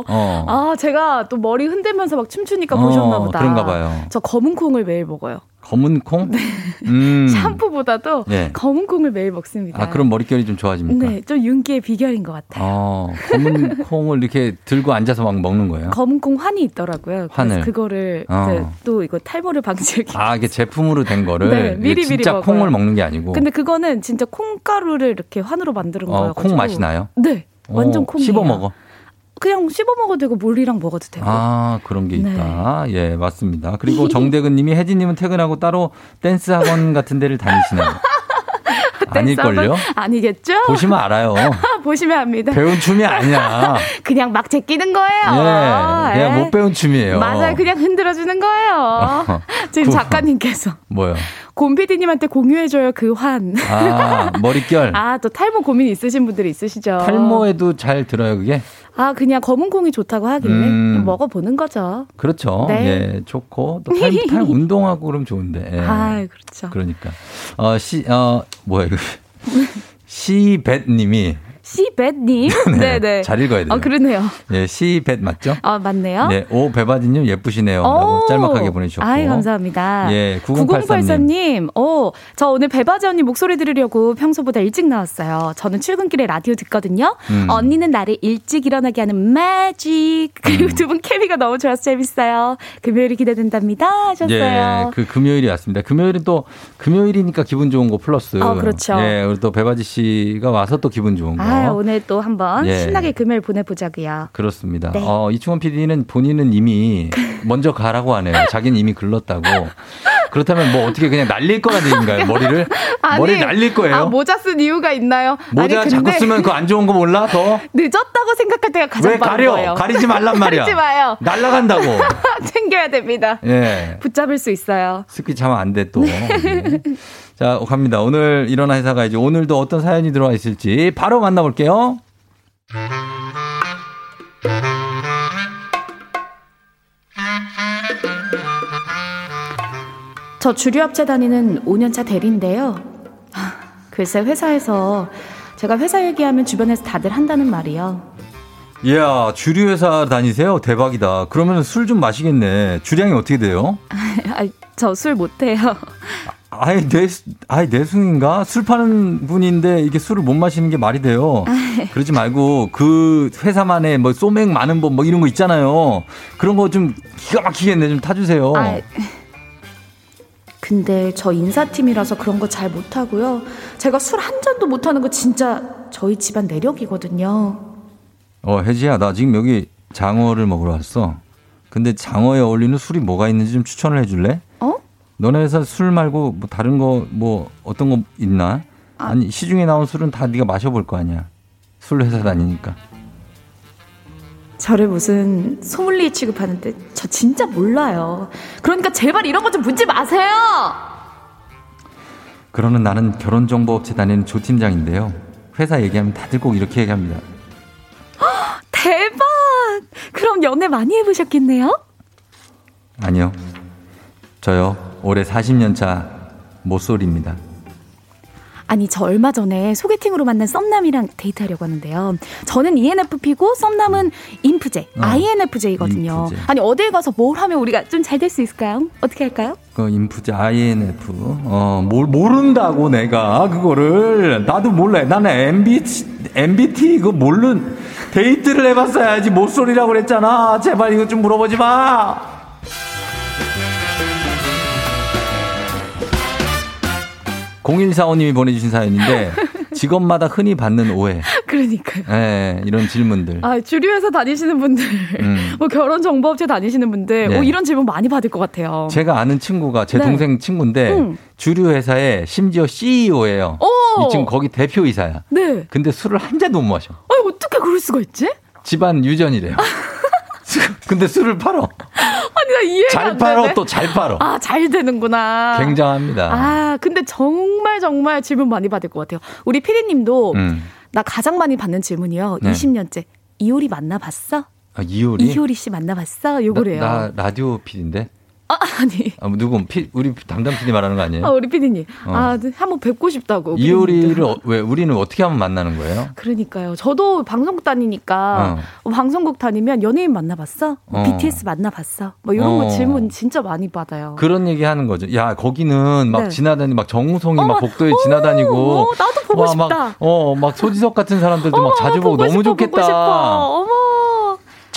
S11: 어. 아 제가 또 머리 흔들면서 막 춤추니까 어, 보셨나 보다.
S1: 그런가 봐요.
S11: 저 검은 콩을 매일 먹어요.
S1: 검은 콩?
S11: 네. 음. 샴푸보다도 네. 검은 콩을 매일 먹습니다.
S1: 아, 그럼 머릿결이 좀 좋아집니까?
S11: 네, 좀 윤기의 비결인 것 같아요. 어,
S1: 아, 검은 콩을 이렇게 들고 앉아서 막 먹는 거예요?
S11: 검은 콩 환이 있더라고요.
S1: 환을.
S11: 그거를 어. 또 이거 탈모를 방지하기
S1: 아, 이게 제품으로 된 거를 네, 미리 미리 진짜 콩을 먹는 게 아니고.
S11: 근데 그거는 진짜 콩가루를 이렇게 환으로 만드는 어, 거예요.
S1: 콩 맛이 나요?
S11: 네. 완전 콩.
S1: 씹어 먹어.
S11: 그냥 씹어 먹어도 되고 몰리랑 먹어도 되고.
S1: 아, 그런 게 네. 있다. 네. 예, 맞습니다. 그리고 정대근 님이 혜진 님은 퇴근하고 따로 댄스 학원 같은 데를 다니시나요?
S11: 아닐걸요? 아니겠죠?
S1: 보시면 알아요.
S11: 보시면 압니다.
S1: 배운 춤이 아니야.
S11: 그냥 막 제끼는 거예요. 예. 예.
S1: 그냥 예. 못 배운 춤이에요.
S11: 맞아요. 그냥 흔들어주는 거예요. 어. 지금 작가님께서.
S1: 뭐요?
S11: 곰피디님한테 공유해줘요, 그 환. 아,
S1: 머릿결.
S11: 아, 또 탈모 고민 있으신 분들이 있으시죠.
S1: 탈모에도 잘 들어요, 그게?
S11: 아, 그냥 검은콩이 좋다고 하길래 음. 먹어보는 거죠.
S1: 그렇죠. 네. 예, 좋고. 또 탈, 운동하고 그럼 좋은데. 예.
S11: 아, 그렇죠.
S1: 그러니까. 어, 시, 어, 뭐야, 이거. 시벳님이
S11: 시벳님.
S1: 네, 네. 잘 읽어야 아, 돼요.
S11: 아, 그러네요.
S1: 예, 네, 시벳 맞죠?
S11: 아, 맞네요.
S1: 네, 오, 배바지님 예쁘시네요. 라고 짤막하게 보내주셨고. 아
S11: 감사합니다.
S1: 예,
S11: 9083님. 9083님. 오, 저 오늘 배바지 언니 목소리 들으려고 평소보다 일찍 나왔어요. 저는 출근길에 라디오 듣거든요. 음. 언니는 나를 일찍 일어나게 하는 매직. 음. 그리고 음. 두분 케미가 너무 좋아서 재밌어요. 금요일이 기대된답니다. 하셨어요. 예,
S1: 그 금요일이 왔습니다. 금요일은 또 금요일이니까 기분 좋은 거 플러스.
S11: 아, 그렇죠.
S1: 예, 우리 또 배바지 씨가 와서 또 기분 좋은 거. 아,
S11: 아, 오늘 또 한번 예. 신나게 금요일 보내보자고요.
S1: 그렇습니다. 네. 어, 이충원 PD는 본인은 이미 먼저 가라고 하네요. 자기는 이미 글렀다고. 그렇다면 뭐 어떻게 그냥 날릴 거라는 얘기인가요? 머리를? 아니, 머리 날릴 거예요? 아,
S11: 모자 쓴 이유가 있나요?
S1: 모자 아니, 자꾸 쓰면 그 안 좋은 거 몰라? 더?
S11: 늦었다고 생각할 때가 가장 왜
S1: 가려?
S11: 거예요.
S1: 가리지 말란 말이야.
S11: 가리지 마요.
S1: 날아간다고
S11: 챙겨야 됩니다.
S1: 예.
S11: 붙잡을 수 있어요.
S1: 스키 자면 안 돼, 또. 네. 예. 자, 갑니다. 오늘 일어나 회사 가 이제 오늘도 어떤 사연이 들어와 있을지 바로 만나볼게요.
S12: 저 주류업체 다니는 5년차 대리인데요. 아, 글쎄 회사에서 제가 회사 얘기하면 주변에서 다들 한다는 말이요. 야
S1: 예, 아, 주류 회사 다니세요? 대박이다. 그러면 술 좀 마시겠네. 주량이 어떻게 돼요?
S12: 저 술 못해요.
S1: 아예 내, 아예 내숭인가? 술 파는 분인데 이게 술을 못 마시는 게 말이 돼요. 아, 네. 그러지 말고 그 회사만의 뭐 소맥 많은 법뭐 이런 거 있잖아요. 그런 거 좀 기가 막히겠네. 좀 타주세요. 아이.
S12: 근데 저 인사팀이라서 그런 거 잘 못하고요. 제가 술 한 잔도 못하는 거 진짜 저희 집안 내력이거든요.
S1: 어, 혜지야, 나 지금 여기 장어를 먹으러 왔어. 근데 장어에 어울리는 술이 뭐가 있는지 좀 추천을 해줄래?
S12: 어?
S1: 너네 회사 술 말고 뭐 다른 거 뭐 어떤 거 있나? 아. 아니 시중에 나온 술은 다 네가 마셔볼 거 아니야. 술 회사 다니니까.
S12: 저를 무슨 소믈리에 취급하는데 저 진짜 몰라요. 그러니까 제발 이런 거 좀 묻지 마세요.
S1: 그러는 나는 결혼정보업체 다니는 조 팀장인데요. 회사 얘기하면 다들 꼭 이렇게 얘기합니다.
S12: 대박! 그럼 연애 많이 해보셨겠네요?
S1: 아니요. 저요. 올해 40년 차 모쏠입니다.
S12: 아니 저 얼마 전에 소개팅으로 만난 썸남이랑 데이트하려고 하는데요. 저는 ENFP고 썸남은 인프제, 어, INFJ거든요. 인프제. 아니 어딜 가서 뭘 하면 우리가 좀 잘 될 수 있을까요? 어떻게 할까요?
S1: 그 INFJ, INF 어 모, 모른다고 내가 그거를 나도 몰라 나는 MB, t MBT 이거 모른 데이트를 해봤어야지 못 소리라고 그랬잖아 제발 이거 좀 물어보지 마 0145님이 보내주신 사연인데 직업마다 흔히 받는 오해.
S12: 그러니까요.
S1: 네, 이런 질문들.
S12: 아, 주류회사 다니시는 분들, 음. 뭐 결혼 정보업체 다니시는 분들, 뭐 네. 오, 이런 질문 많이 받을 것 같아요.
S1: 제가 아는 친구가 제 네. 동생 친구인데 음. 주류회사에 심지어 CEO예요. 오! 이 지금 거기 대표이사야.
S12: 네.
S1: 근데 술을 한 잔도 못 마셔. 아,
S12: 어떻게 그럴 수가 있지?
S1: 집안 유전이래요. 근데 술을 팔어. 아니 나 이해가 잘 팔어 또 잘 팔어.
S12: 아잘 되는구나.
S1: 굉장합니다.
S12: 아 근데 정말 정말 질문 많이 받을 것 같아요. 우리 피디님도 음. 나 가장 많이 받는 질문이요. 네. 20년째 이효리 만나봤어?
S1: 아, 이효리?
S12: 이효리 씨 만나봤어? 요거래요.
S1: 나, 나 라디오 피디인데.
S12: 아, 아니.
S1: 아, 뭐 누구? 피, 우리 담당 PD 말하는 거 아니에요?
S12: 아, 우리 PD님. 어. 아, 네, 한번 뵙고 싶다고.
S1: 이효리를 어, 왜 우리는 어떻게 하면 만나는 거예요?
S12: 그러니까요. 저도 방송국 다니니까 어. 뭐 방송국 다니면 연예인 만나봤어? 뭐 어. BTS 만나봤어? 뭐 이런 거 어. 질문 진짜 많이 받아요.
S1: 그런 얘기 하는 거죠. 야, 거기는 막 네. 지나다니 막 정우성이 막 복도에 지나다니고
S12: 어, 나도 보고 와, 싶다.
S1: 막, 어, 막 소지석 같은 사람들도 막 자주 보고, 보고 싶어, 너무 좋겠다. 보고 싶어.
S12: 어머.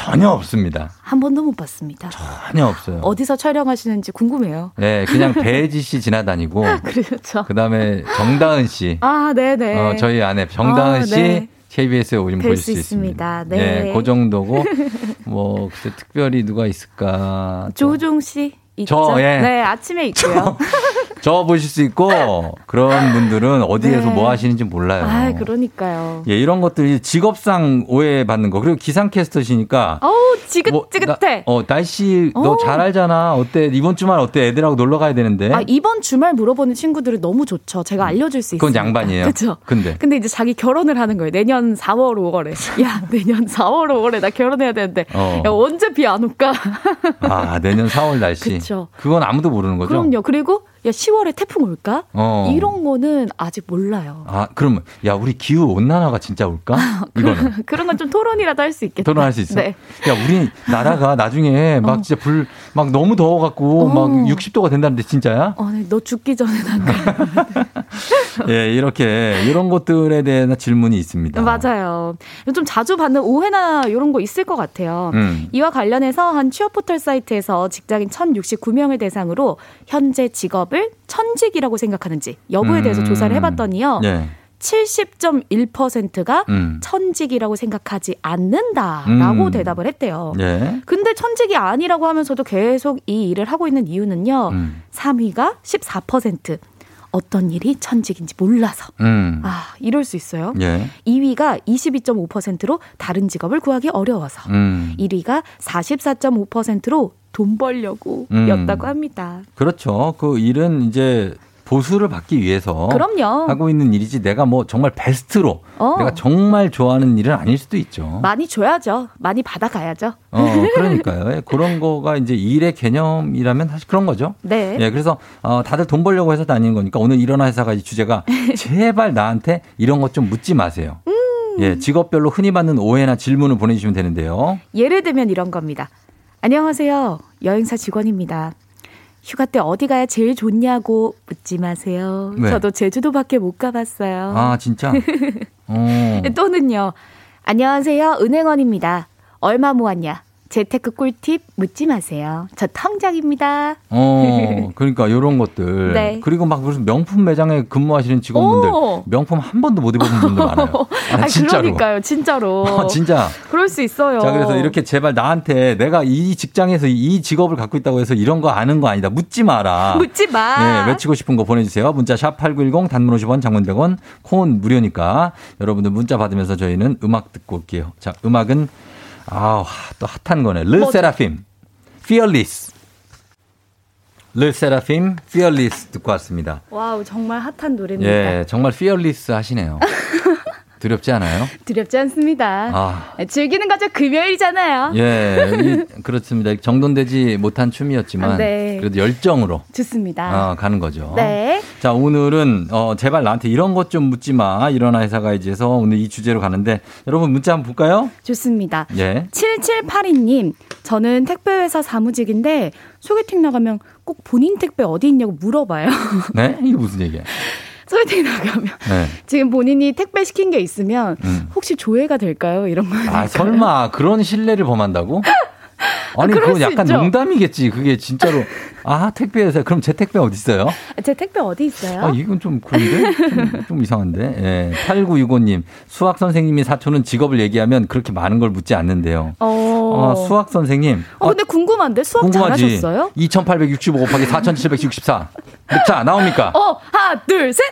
S1: 전혀 없습니다.
S12: 한 번도 못 봤습니다.
S1: 전혀 없어요.
S12: 어디서 촬영하시는지 궁금해요.
S1: 네, 그냥 배지 씨 지나다니고.
S12: 그렇죠.
S1: 그 다음에 정다은 씨.
S12: 아, 네네. 네. 어,
S1: 저희 아내 정다은 아, 씨. 네. KBS에 오시면
S12: 보실 수 있습니다.
S1: 있습니다. 네. 네, 그 정도고 뭐 글쎄 특별히 누가 있을까?
S12: 조우종 씨 있죠? 저, 예. 네, 아침에
S1: 있고요. 저 보실 수 있고 그런 분들은 어디에서 네. 뭐 하시는지 몰라요.
S12: 아, 그러니까요.
S1: 예, 이런 것들이 직업상 오해받는 거. 그리고 기상캐스터시니까
S12: 어우, 지긋지긋해. 뭐, 나, 어,
S1: 날씨 너잘 어. 알잖아. 어때? 이번 주말 어때? 애들하고 놀러 가야 되는데.
S12: 아, 이번 주말 물어보는 친구들은 너무 좋죠. 제가 음. 알려 줄수
S1: 있어요. 그건 양반이에요.
S12: 그렇죠.
S1: 근데
S12: 근데 이제 자기 결혼을 하는 거예요. 내년 4월 5월에. 야, 내년 4월 5월에 나 결혼해야 되는데. 어. 야, 언제 비 안 올까?
S1: 아, 내년 4월 날씨. 그쵸. 그건 아무도 모르는 거죠.
S12: 그럼요. 그리고 야 10월에 태풍 올까? 어. 이런 거는 아직 몰라요.
S1: 아 그러면 야 우리 기후 온난화가 진짜 올까?
S12: 아, 이거 그런 건 좀 토론이라도 할 수 있겠다.
S1: 토론할 수 있어. 네. 야 우리 나라가 나중에 막 어. 진짜 불 막 너무 더워 갖고 어. 막 60도가 된다는데 진짜야?
S12: 어, 네. 너 죽기 전에 난다.
S1: 예, 이렇게 이런 것들에 대한 질문이 있습니다.
S12: 맞아요. 좀 자주 받는 오해나 이런 거 있을 것 같아요. 음. 이와 관련해서 한 취업 포털 사이트에서 직장인 1,069명을 대상으로 현재 직업 기업을 천직이라고 생각하는지 여부에 대해서 조사를 음. 해봤더니요. 네. 70.1%가 음. 천직이라고 생각하지 않는다라고 음. 대답을 했대요. 예. 근데 천직이 아니라고 하면서도 계속 이 일을 하고 있는 이유는요. 음. 3위가 14%, 어떤 일이 천직인지 몰라서. 음. 아, 이럴 수 있어요. 예. 2위가 22.5%로 다른 직업을 구하기 어려워서. 음. 1위가 44.5%로 돈 벌려고 였다고 음. 합니다.
S1: 그렇죠. 그 일은 이제 보수를 받기 위해서 그럼요. 하고 있는 일이지 내가 뭐 정말 베스트로 어. 내가 정말 좋아하는 일은 아닐 수도 있죠.
S12: 많이 줘야죠. 많이 받아가야죠.
S1: 어, 그러니까요. 예, 그런 거가 이제 일의 개념이라면 사실 그런 거죠.
S12: 네.
S1: 예, 그래서 어, 다들 돈 벌려고 해서 다니는 거니까 오늘 일어나 회사가 이 주제가 제발 나한테 이런 것 좀 묻지 마세요.
S12: 음.
S1: 예, 직업별로 흔히 받는 오해나 질문을 보내주시면 되는데요.
S12: 예를 들면 이런 겁니다. 안녕하세요. 여행사 직원입니다. 휴가 때 어디 가야 제일 좋냐고 묻지 마세요. 네. 저도 제주도밖에 못 가봤어요.
S1: 아, 진짜?
S12: 어. 또는요. 안녕하세요. 은행원입니다. 얼마 모았냐? 재테크 꿀팁 묻지 마세요. 저 텅장입니다.
S1: 어, 그러니까 이런 것들. 네. 그리고 막 무슨 명품 매장에 근무하시는 직원분들 오. 명품 한 번도 못 입어본 분들 많아요. 아아
S12: 진짜로. 그러니까요, 진짜로.
S1: 어, 진짜.
S12: 그럴 수 있어요.
S1: 자, 그래서 이렇게 제발 나한테 내가 이 직장에서 이 직업을 갖고 있다고 해서 이런 거 아는 거 아니다. 묻지 마라.
S12: 묻지 마.
S1: 네, 외치고 싶은 거 보내주세요. 문자 샵 #8910 단문 50원, 장문 100원, 콘 무료니까 여러분들 문자 받으면서 저희는 음악 듣고 올게요. 자, 음악은 아, 또 핫한 거네. 르 세라핌. 피얼리스. 르 세라핌 피얼리스 듣고 왔습니다.
S12: 와우, 정말 핫한 노래입니다.
S1: 예, 정말 피얼리스 하시네요. 두렵지 않아요?
S12: 두렵지 않습니다. 아. 즐기는 거죠. 금요일이잖아요.
S1: 예, 그렇습니다. 정돈되지 못한 춤이었지만 아, 네. 그래도 열정으로
S12: 좋습니다.
S1: 어, 가는 거죠.
S12: 네.
S1: 자, 오늘은 어, 제발 나한테 이런 것 좀 묻지 마. 일어나 회사 가야지서 오늘 이 주제로 가는데 여러분 문자 한번 볼까요?
S12: 좋습니다. 예. 7782님, 저는 택배회사 사무직인데 소개팅 나가면 꼭 본인 택배 어디 있냐고 물어봐요.
S1: 네? 이게 무슨 얘기야?
S12: 소개팅 나가면 네. 지금 본인이 택배 시킨 게 있으면 음. 혹시 조회가 될까요? 이런 거. 아
S1: 설마 그런 신뢰를 범한다고? 아, 아니 아, 그건 약간 있죠. 농담이겠지. 그게 진짜로 아 택배에서 그럼 제 택배 어디 있어요?
S12: 제 택배 어디 있어요? 아
S1: 이건 좀 그런데 좀, 좀 이상한데. 예. 8965님 수학 선생님이 사촌은 직업을 얘기하면 그렇게 많은 걸 묻지 않는데요. 어, 아, 수학 선생님.
S12: 어, 근데 궁금한데 수학 궁금하지? 잘하셨어요?
S1: 2,865 곱하기 4,764. 자 나옵니까?
S12: 어 하나 둘 셋.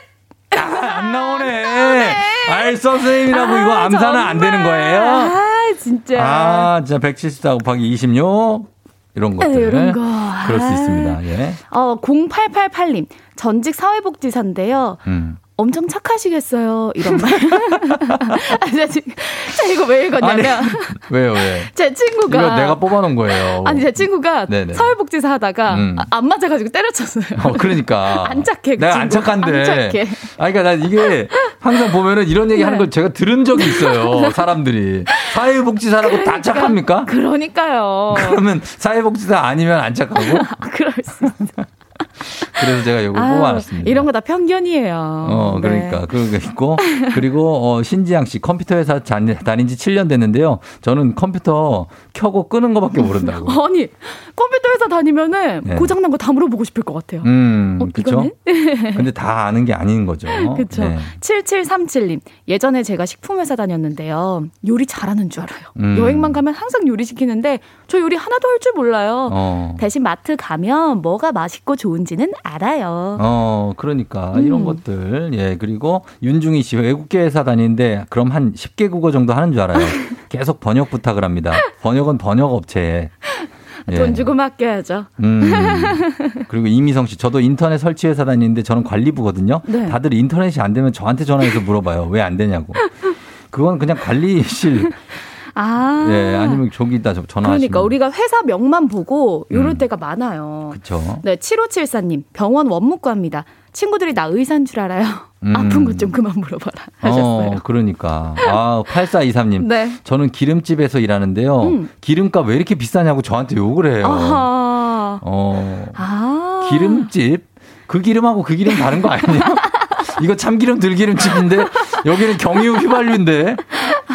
S1: 아, 안 나오네. 아이 선생님이라고 아, 이거 암산은 안 되는 거예요?
S12: 아 진짜.
S1: 아 진짜 174 곱하기 26 이런 것들. 네, 이런 거. 그럴 수 있습니다.
S12: 예. 어 0888님 전직 사회복지사인데요. 음. 엄청 착하시겠어요. 이런 말. 아, 제 이거 왜 읽었냐면. 아니, 네.
S1: 왜요, 왜?
S12: 제 친구가.
S1: 이거 내가 뽑아놓은 거예요.
S12: 아니, 제 친구가 네네. 사회복지사 하다가 음. 아, 안 맞아가지고 때려쳤어요.
S1: 어, 그러니까.
S12: 안 착해.
S1: 그 내가 안 착한데. 안 착해. 아, 그러니까 난 이게 항상 보면은 이런 얘기 하는 네. 걸 제가 들은 적이 있어요. 네. 사람들이. 사회복지사라고 그러니까, 다 착합니까?
S12: 그러니까요.
S1: 그러면 사회복지사 아니면 안 착하고?
S12: 그럴 수 있어.
S1: 그래서 제가 이걸 아유, 뽑아놨습니다.
S12: 이런 거 다 편견이에요.
S1: 어, 네. 그러니까. 네. 그거 있고. 그리고, 어, 신지양 씨, 컴퓨터 회사 다닌 지 7년 됐는데요. 저는 컴퓨터 켜고 끄는 거밖에 모른다고.
S12: 아니, 컴퓨터 회사 다니면은 네. 고장난 거 다 물어보고 싶을 것 같아요.
S1: 음, 어, 그쵸? 근데 다 아는 게 아닌 거죠.
S12: 그쵸. 네. 7737님, 예전에 제가 식품회사 다녔는데요. 요리 잘하는 줄 알아요. 음. 여행만 가면 항상 요리 시키는데 저 요리 하나도 할 줄 몰라요. 어. 대신 마트 가면 뭐가 맛있고 좋은지는 알아요.
S1: 어, 그러니까 음. 이런 것들. 예, 그리고 윤중희 씨 외국계 회사 다니는데 그럼 한 10개 국어 정도 하는 줄 알아요. 계속 번역 부탁을 합니다. 번역은 번역 업체에.
S12: 아, 예. 돈 주고 맡겨야죠. 음.
S1: 그리고 이미성 씨, 저도 인터넷 설치 회사 다니는데 저는 관리부거든요. 네. 다들 인터넷이 안 되면 저한테 전화해서 물어봐요. 왜 안 되냐고. 그건 그냥 관리실 아. 예, 아니면 저기다 있
S12: 전화
S1: 그러니까
S12: 우리가 회사 명만 보고 요럴 음. 때가 많아요.
S1: 그렇죠. 네, 7574님.
S12: 병원 원무과입니다. 친구들이 나 의사인 줄 알아요. 음. 아픈 것 좀 그만 물어봐라 어, 하셨어요.
S1: 어, 그러니까. 아, 8423님. 네. 저는 기름집에서 일하는데요. 음. 기름값 왜 이렇게 비싸냐고 저한테 욕을 해요.
S12: 어. 아.
S1: 기름집? 그 기름하고 그 기름 다른 거 아니에요? 이거 참기름 들기름집인데 여기는 경유 휘발유인데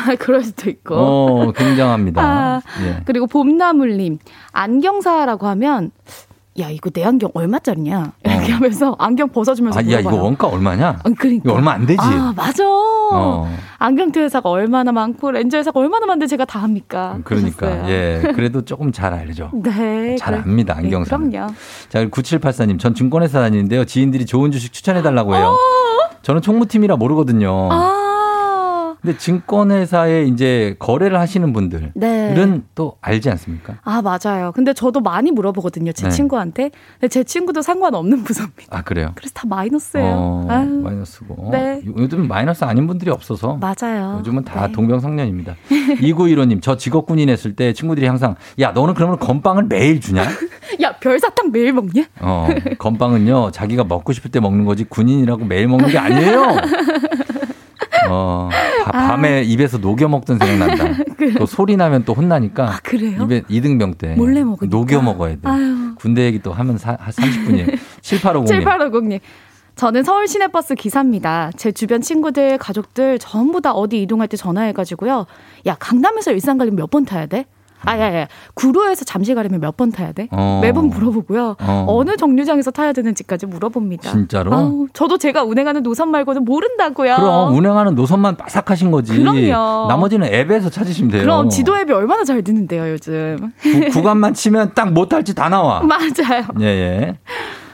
S12: 아, 그럴 수도 있고.
S1: 어, 굉장합니다. 아, 예.
S12: 그리고 봄나물님, 안경사라고 하면, 야, 이거 내 안경 얼마짜리냐? 이렇게 어. 하면서 안경 벗어주면서.
S1: 아, 물어봐요. 야, 이거 원가 얼마냐?
S12: 어, 그러니까.
S1: 이거 얼마 안 되지?
S12: 아, 맞아. 어. 안경트 회사가 얼마나 많고, 렌즈 회사가 얼마나 많은데 제가 다 합니까?
S1: 음, 그러니까. 하셨어요. 예. 그래도 조금 잘 알죠.
S12: 네.
S1: 잘
S12: 그래.
S1: 압니다, 안경사.
S12: 네, 그럼요.
S1: 자,
S12: 9784님,
S1: 전 증권회사 다니는데요. 지인들이 좋은 주식 추천해달라고 해요. 어! 저는 총무팀이라 모르거든요.
S12: 아. 근데 증권회사에 이제 거래를 하시는 분들은 네. 또 알지 않습니까? 아 맞아요. 근데 저도 많이 물어보거든요. 제 네. 친구한테. 근데 제 친구도 상관없는 부서입니다. 아 그래요? 그래서 다 마이너스예요. 어, 마이너스고. 네. 요즘 마이너스 아닌 분들이 없어서. 맞아요. 요즘은 다 네. 동병상련입니다. 2915님 저 직업군인 했을 때 친구들이 항상 야 너는 그러면 건빵을 매일 주냐? 야 별사탕 매일 먹냐? 어 건빵은요 자기가 먹고 싶을 때 먹는 거지 군인이라고 매일 먹는 게 아니에요. 어, 아. 밤에 아. 입에서 녹여 먹던 생각난다. 그 또 소리 나면 또 혼나니까. 아, 그래요? 입에 이등병 때 몰래 먹으 녹여 먹어야 돼. 아유. 군대 얘기 또 하면 사, 30분이에요. 7850님. 7850님. 저는 서울 시내버스 기사입니다. 제 주변 친구들, 가족들 전부 다 어디 이동할 때 전화해가지고요. 야, 강남에서 일산 가려면 몇번 타야 돼? 아, 예, 예. 구로에서 잠시 가려면 몇 번 타야 돼? 어. 매번 물어보고요. 어. 느 정류장에서 타야 되는지까지 물어봅니다. 진짜로? 아우, 저도 제가 운행하는 노선 말고는 모른다고요. 그럼 운행하는 노선만 바삭하신 거지. 그럼요. 나머지는 앱에서 찾으시면 돼요. 그럼 지도 앱이 얼마나 잘 듣는데요, 요즘. 구, 간만 치면 딱못 탈지 다 나와. 맞아요. 예, 예.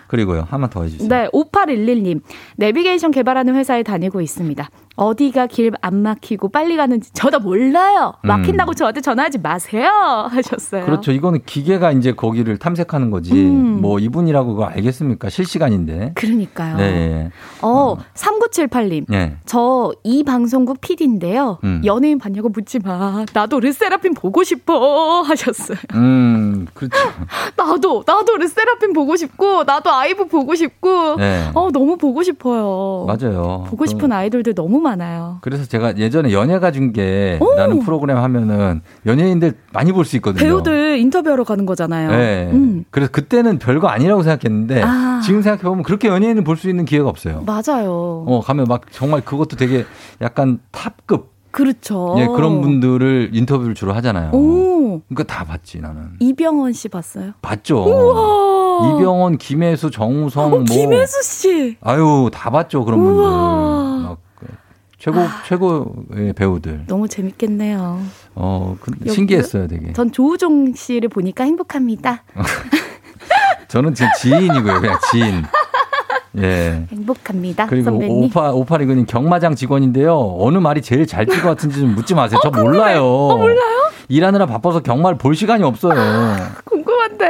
S12: 그리고요. 하나 더 해주세요. 네. 5811님. 내비게이션 개발하는 회사에 다니고 있습니다. 어디가 길 안 막히고 빨리 가는지 저도 몰라요. 음. 막힌다고 음. 저한테 전화하지 마세요. 하셨어요. 그렇죠. 이거는 기계가 이제 거기를 탐색하는 거지. 음. 뭐 이분이라고 그거 알겠습니까? 실시간인데. 그러니까요. 네. 예. 어, 어. 3978님. 네. 저 이 방송국 PD인데요. 음. 연예인 봤냐고 묻지 마. 나도 르세라핌 보고 싶어. 하셨어요. 음, 그렇죠. 나도, 나도 르세라핌 보고 싶고, 나도 라이브 보고 싶고 네. 어 너무 보고 싶어요. 맞아요. 보고 싶은 그 아이돌들 너무 많아요. 그래서 제가 예전에 연예가 중계 라는 프로그램 하면은 연예인들 많이 볼 수 있거든요. 배우들 인터뷰하러 가는 거잖아요. 네. 음. 그래서 그때는 별거 아니라고 생각했는데 아. 지금 생각해 보면 그렇게 연예인을 볼 수 있는 기회가 없어요. 맞아요. 어 가면 막 정말 그것도 되게 약간 탑급 그렇죠. 예, 그런 분들을 인터뷰를 주로 하잖아요. 오. 그러니까 다 봤지 나는. 이병헌 씨 봤어요? 봤죠. 우와. 이병헌, 김혜수, 정우성, 어, 뭐. 김혜수 씨. 아유 다 봤죠 그런 우와. 분들. 막 그 최고 아. 최고의 배우들. 너무 재밌겠네요. 어, 그, 신기했어요 되게. 전 조우종 씨를 보니까 행복합니다. 저는 지금 지인이고요 그냥 지인. 예. 행복합니다. 그리고 오팔 이그님 경마장 직원인데요. 어느 말이 제일 잘 찍을 것 같은지 좀 묻지 마세요. 어, 저 몰라요. 어, 몰라요? 일하느라 바빠서 경마를 볼 시간이 없어요. 아, 궁금한데.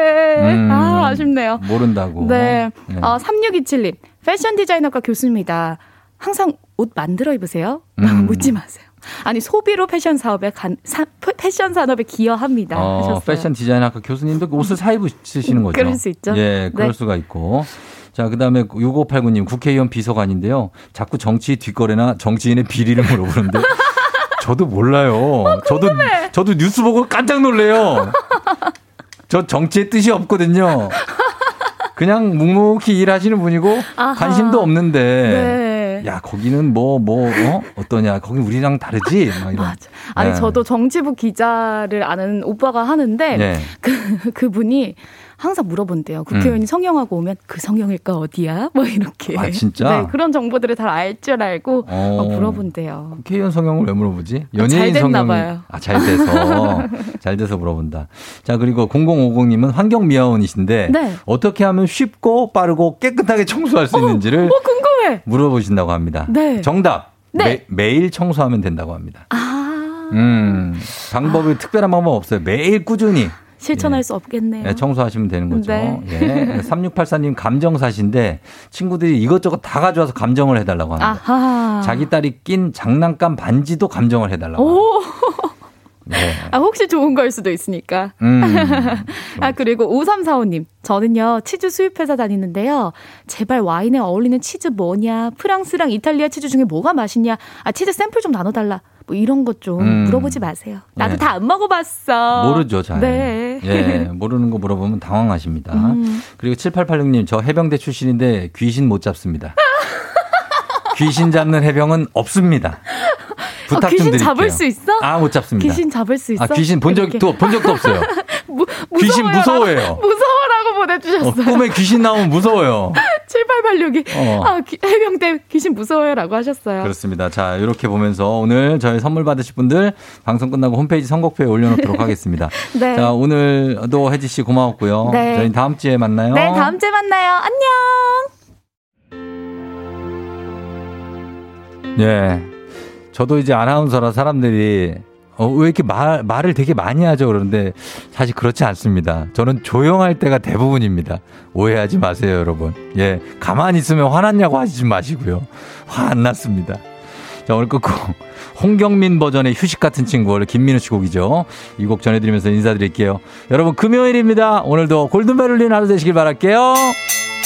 S12: 음, 아, 아쉽네요. 모른다고. 네. 네. 어, 3627님. 패션 디자이너과 교수입니다. 항상 옷 만들어 입으세요? 음. 묻지 마세요. 아니 소비로 패션 사업에 간, 사, 패션 산업에 기여합니다. 어, 패션 디자인 학과 교수님도 옷을 사 입으시는 거죠. 그럴 수 있죠. 예, 그럴 네. 수가 있고. 자, 그다음에 6589님 국회의원 비서관인데요. 자꾸 정치 뒷거래나 정치인의 비리를 물어보는데 저도 몰라요. 어, 저도 저도 뉴스 보고 깜짝 놀래요. 저 정치의 뜻이 없거든요. 그냥 묵묵히 일하시는 분이고 아하. 관심도 없는데 네. 네. 야 거기는 뭐뭐 뭐, 어? 어떠냐 거기 우리랑 다르지 막 이런. 맞아. 아니 네. 저도 정치부 기자를 아는 오빠가 하는데 네. 그 그분이 항상 물어본대요. 국회의원이 음. 성형하고 오면 그 성형일까 어디야? 뭐 이렇게. 아 진짜? 네, 그런 정보들을 다 알 줄 알고 어. 물어본대요. 국회의원 성형을 왜 물어보지? 아, 연예인 아, 성형. 봐요. 아, 잘 돼서. 잘 돼서 물어본다. 자, 그리고 0050님은 환경미화원이신데 네. 어떻게 하면 쉽고 빠르고 깨끗하게 청소할 수 어, 있는지를 어, 물어보신다고 합니다. 네. 정답. 네. 매, 일 청소하면 된다고 합니다. 아. 음. 방법이 아. 특별한 방법 없어요. 매일 꾸준히. 실천할 예. 수 없겠네요. 네, 청소하시면 되는 거죠. 네. 예. 3684님 감정사신데 친구들이 이것저것 다 가져와서 감정을 해달라고 합니다. 아하. 자기 딸이 낀 장난감 반지도 감정을 해달라고. 합니다. 네. 아, 혹시 좋은 걸 수도 있으니까. 음, 아, 그렇죠. 그리고 5345님. 저는요, 치즈 수입회사 다니는데요. 제발 와인에 어울리는 치즈 뭐냐? 프랑스랑 이탈리아 치즈 중에 뭐가 맛있냐? 아, 치즈 샘플 좀 나눠달라. 뭐 이런 것좀 음. 물어보지 마세요. 나도 네. 다안 먹어봤어. 모르죠, 잘. 네. 예, 모르는 거 물어보면 당황하십니다. 음. 그리고 7886님, 저 해병대 출신인데 귀신 못 잡습니다. 귀신 잡는 해병은 없습니다. 부탁 아, 귀신 좀 드릴게요. 잡을 수 있어? 아, 못 잡습니다. 귀신 잡을 수 아, 있어? 아, 귀신 본 적도, 본 적도 없어요. 무, 귀신 무서워요. 무서워라고 보내주셨어요. 어, 꿈에 귀신 나오면 무서워요. 7886이 어. 아, 해병 대 귀신 무서워요라고 하셨어요. 그렇습니다. 자, 이렇게 보면서 오늘 저희 선물 받으실 분들 방송 끝나고 홈페이지 선곡표에 올려놓도록 하겠습니다. 네. 자, 오늘도 혜지 씨 고마웠고요. 네. 저희 다음 주에 만나요. 네, 다음 주에 만나요. 안녕. 예. 저도 이제 아나운서라 사람들이 어, 왜 이렇게 말, 말을 되게 많이 하죠? 그런데 사실 그렇지 않습니다. 저는 조용할 때가 대부분입니다. 오해하지 마세요, 여러분. 예. 가만히 있으면 화났냐고 하시지 마시고요. 화 안 났습니다. 자, 오늘 끝곡. 홍경민 버전의 휴식 같은 친구, 원래 김민우 씨 곡이죠. 이 곡 전해드리면서 인사드릴게요. 여러분, 금요일입니다. 오늘도 골든벨를린 하루 되시길 바랄게요.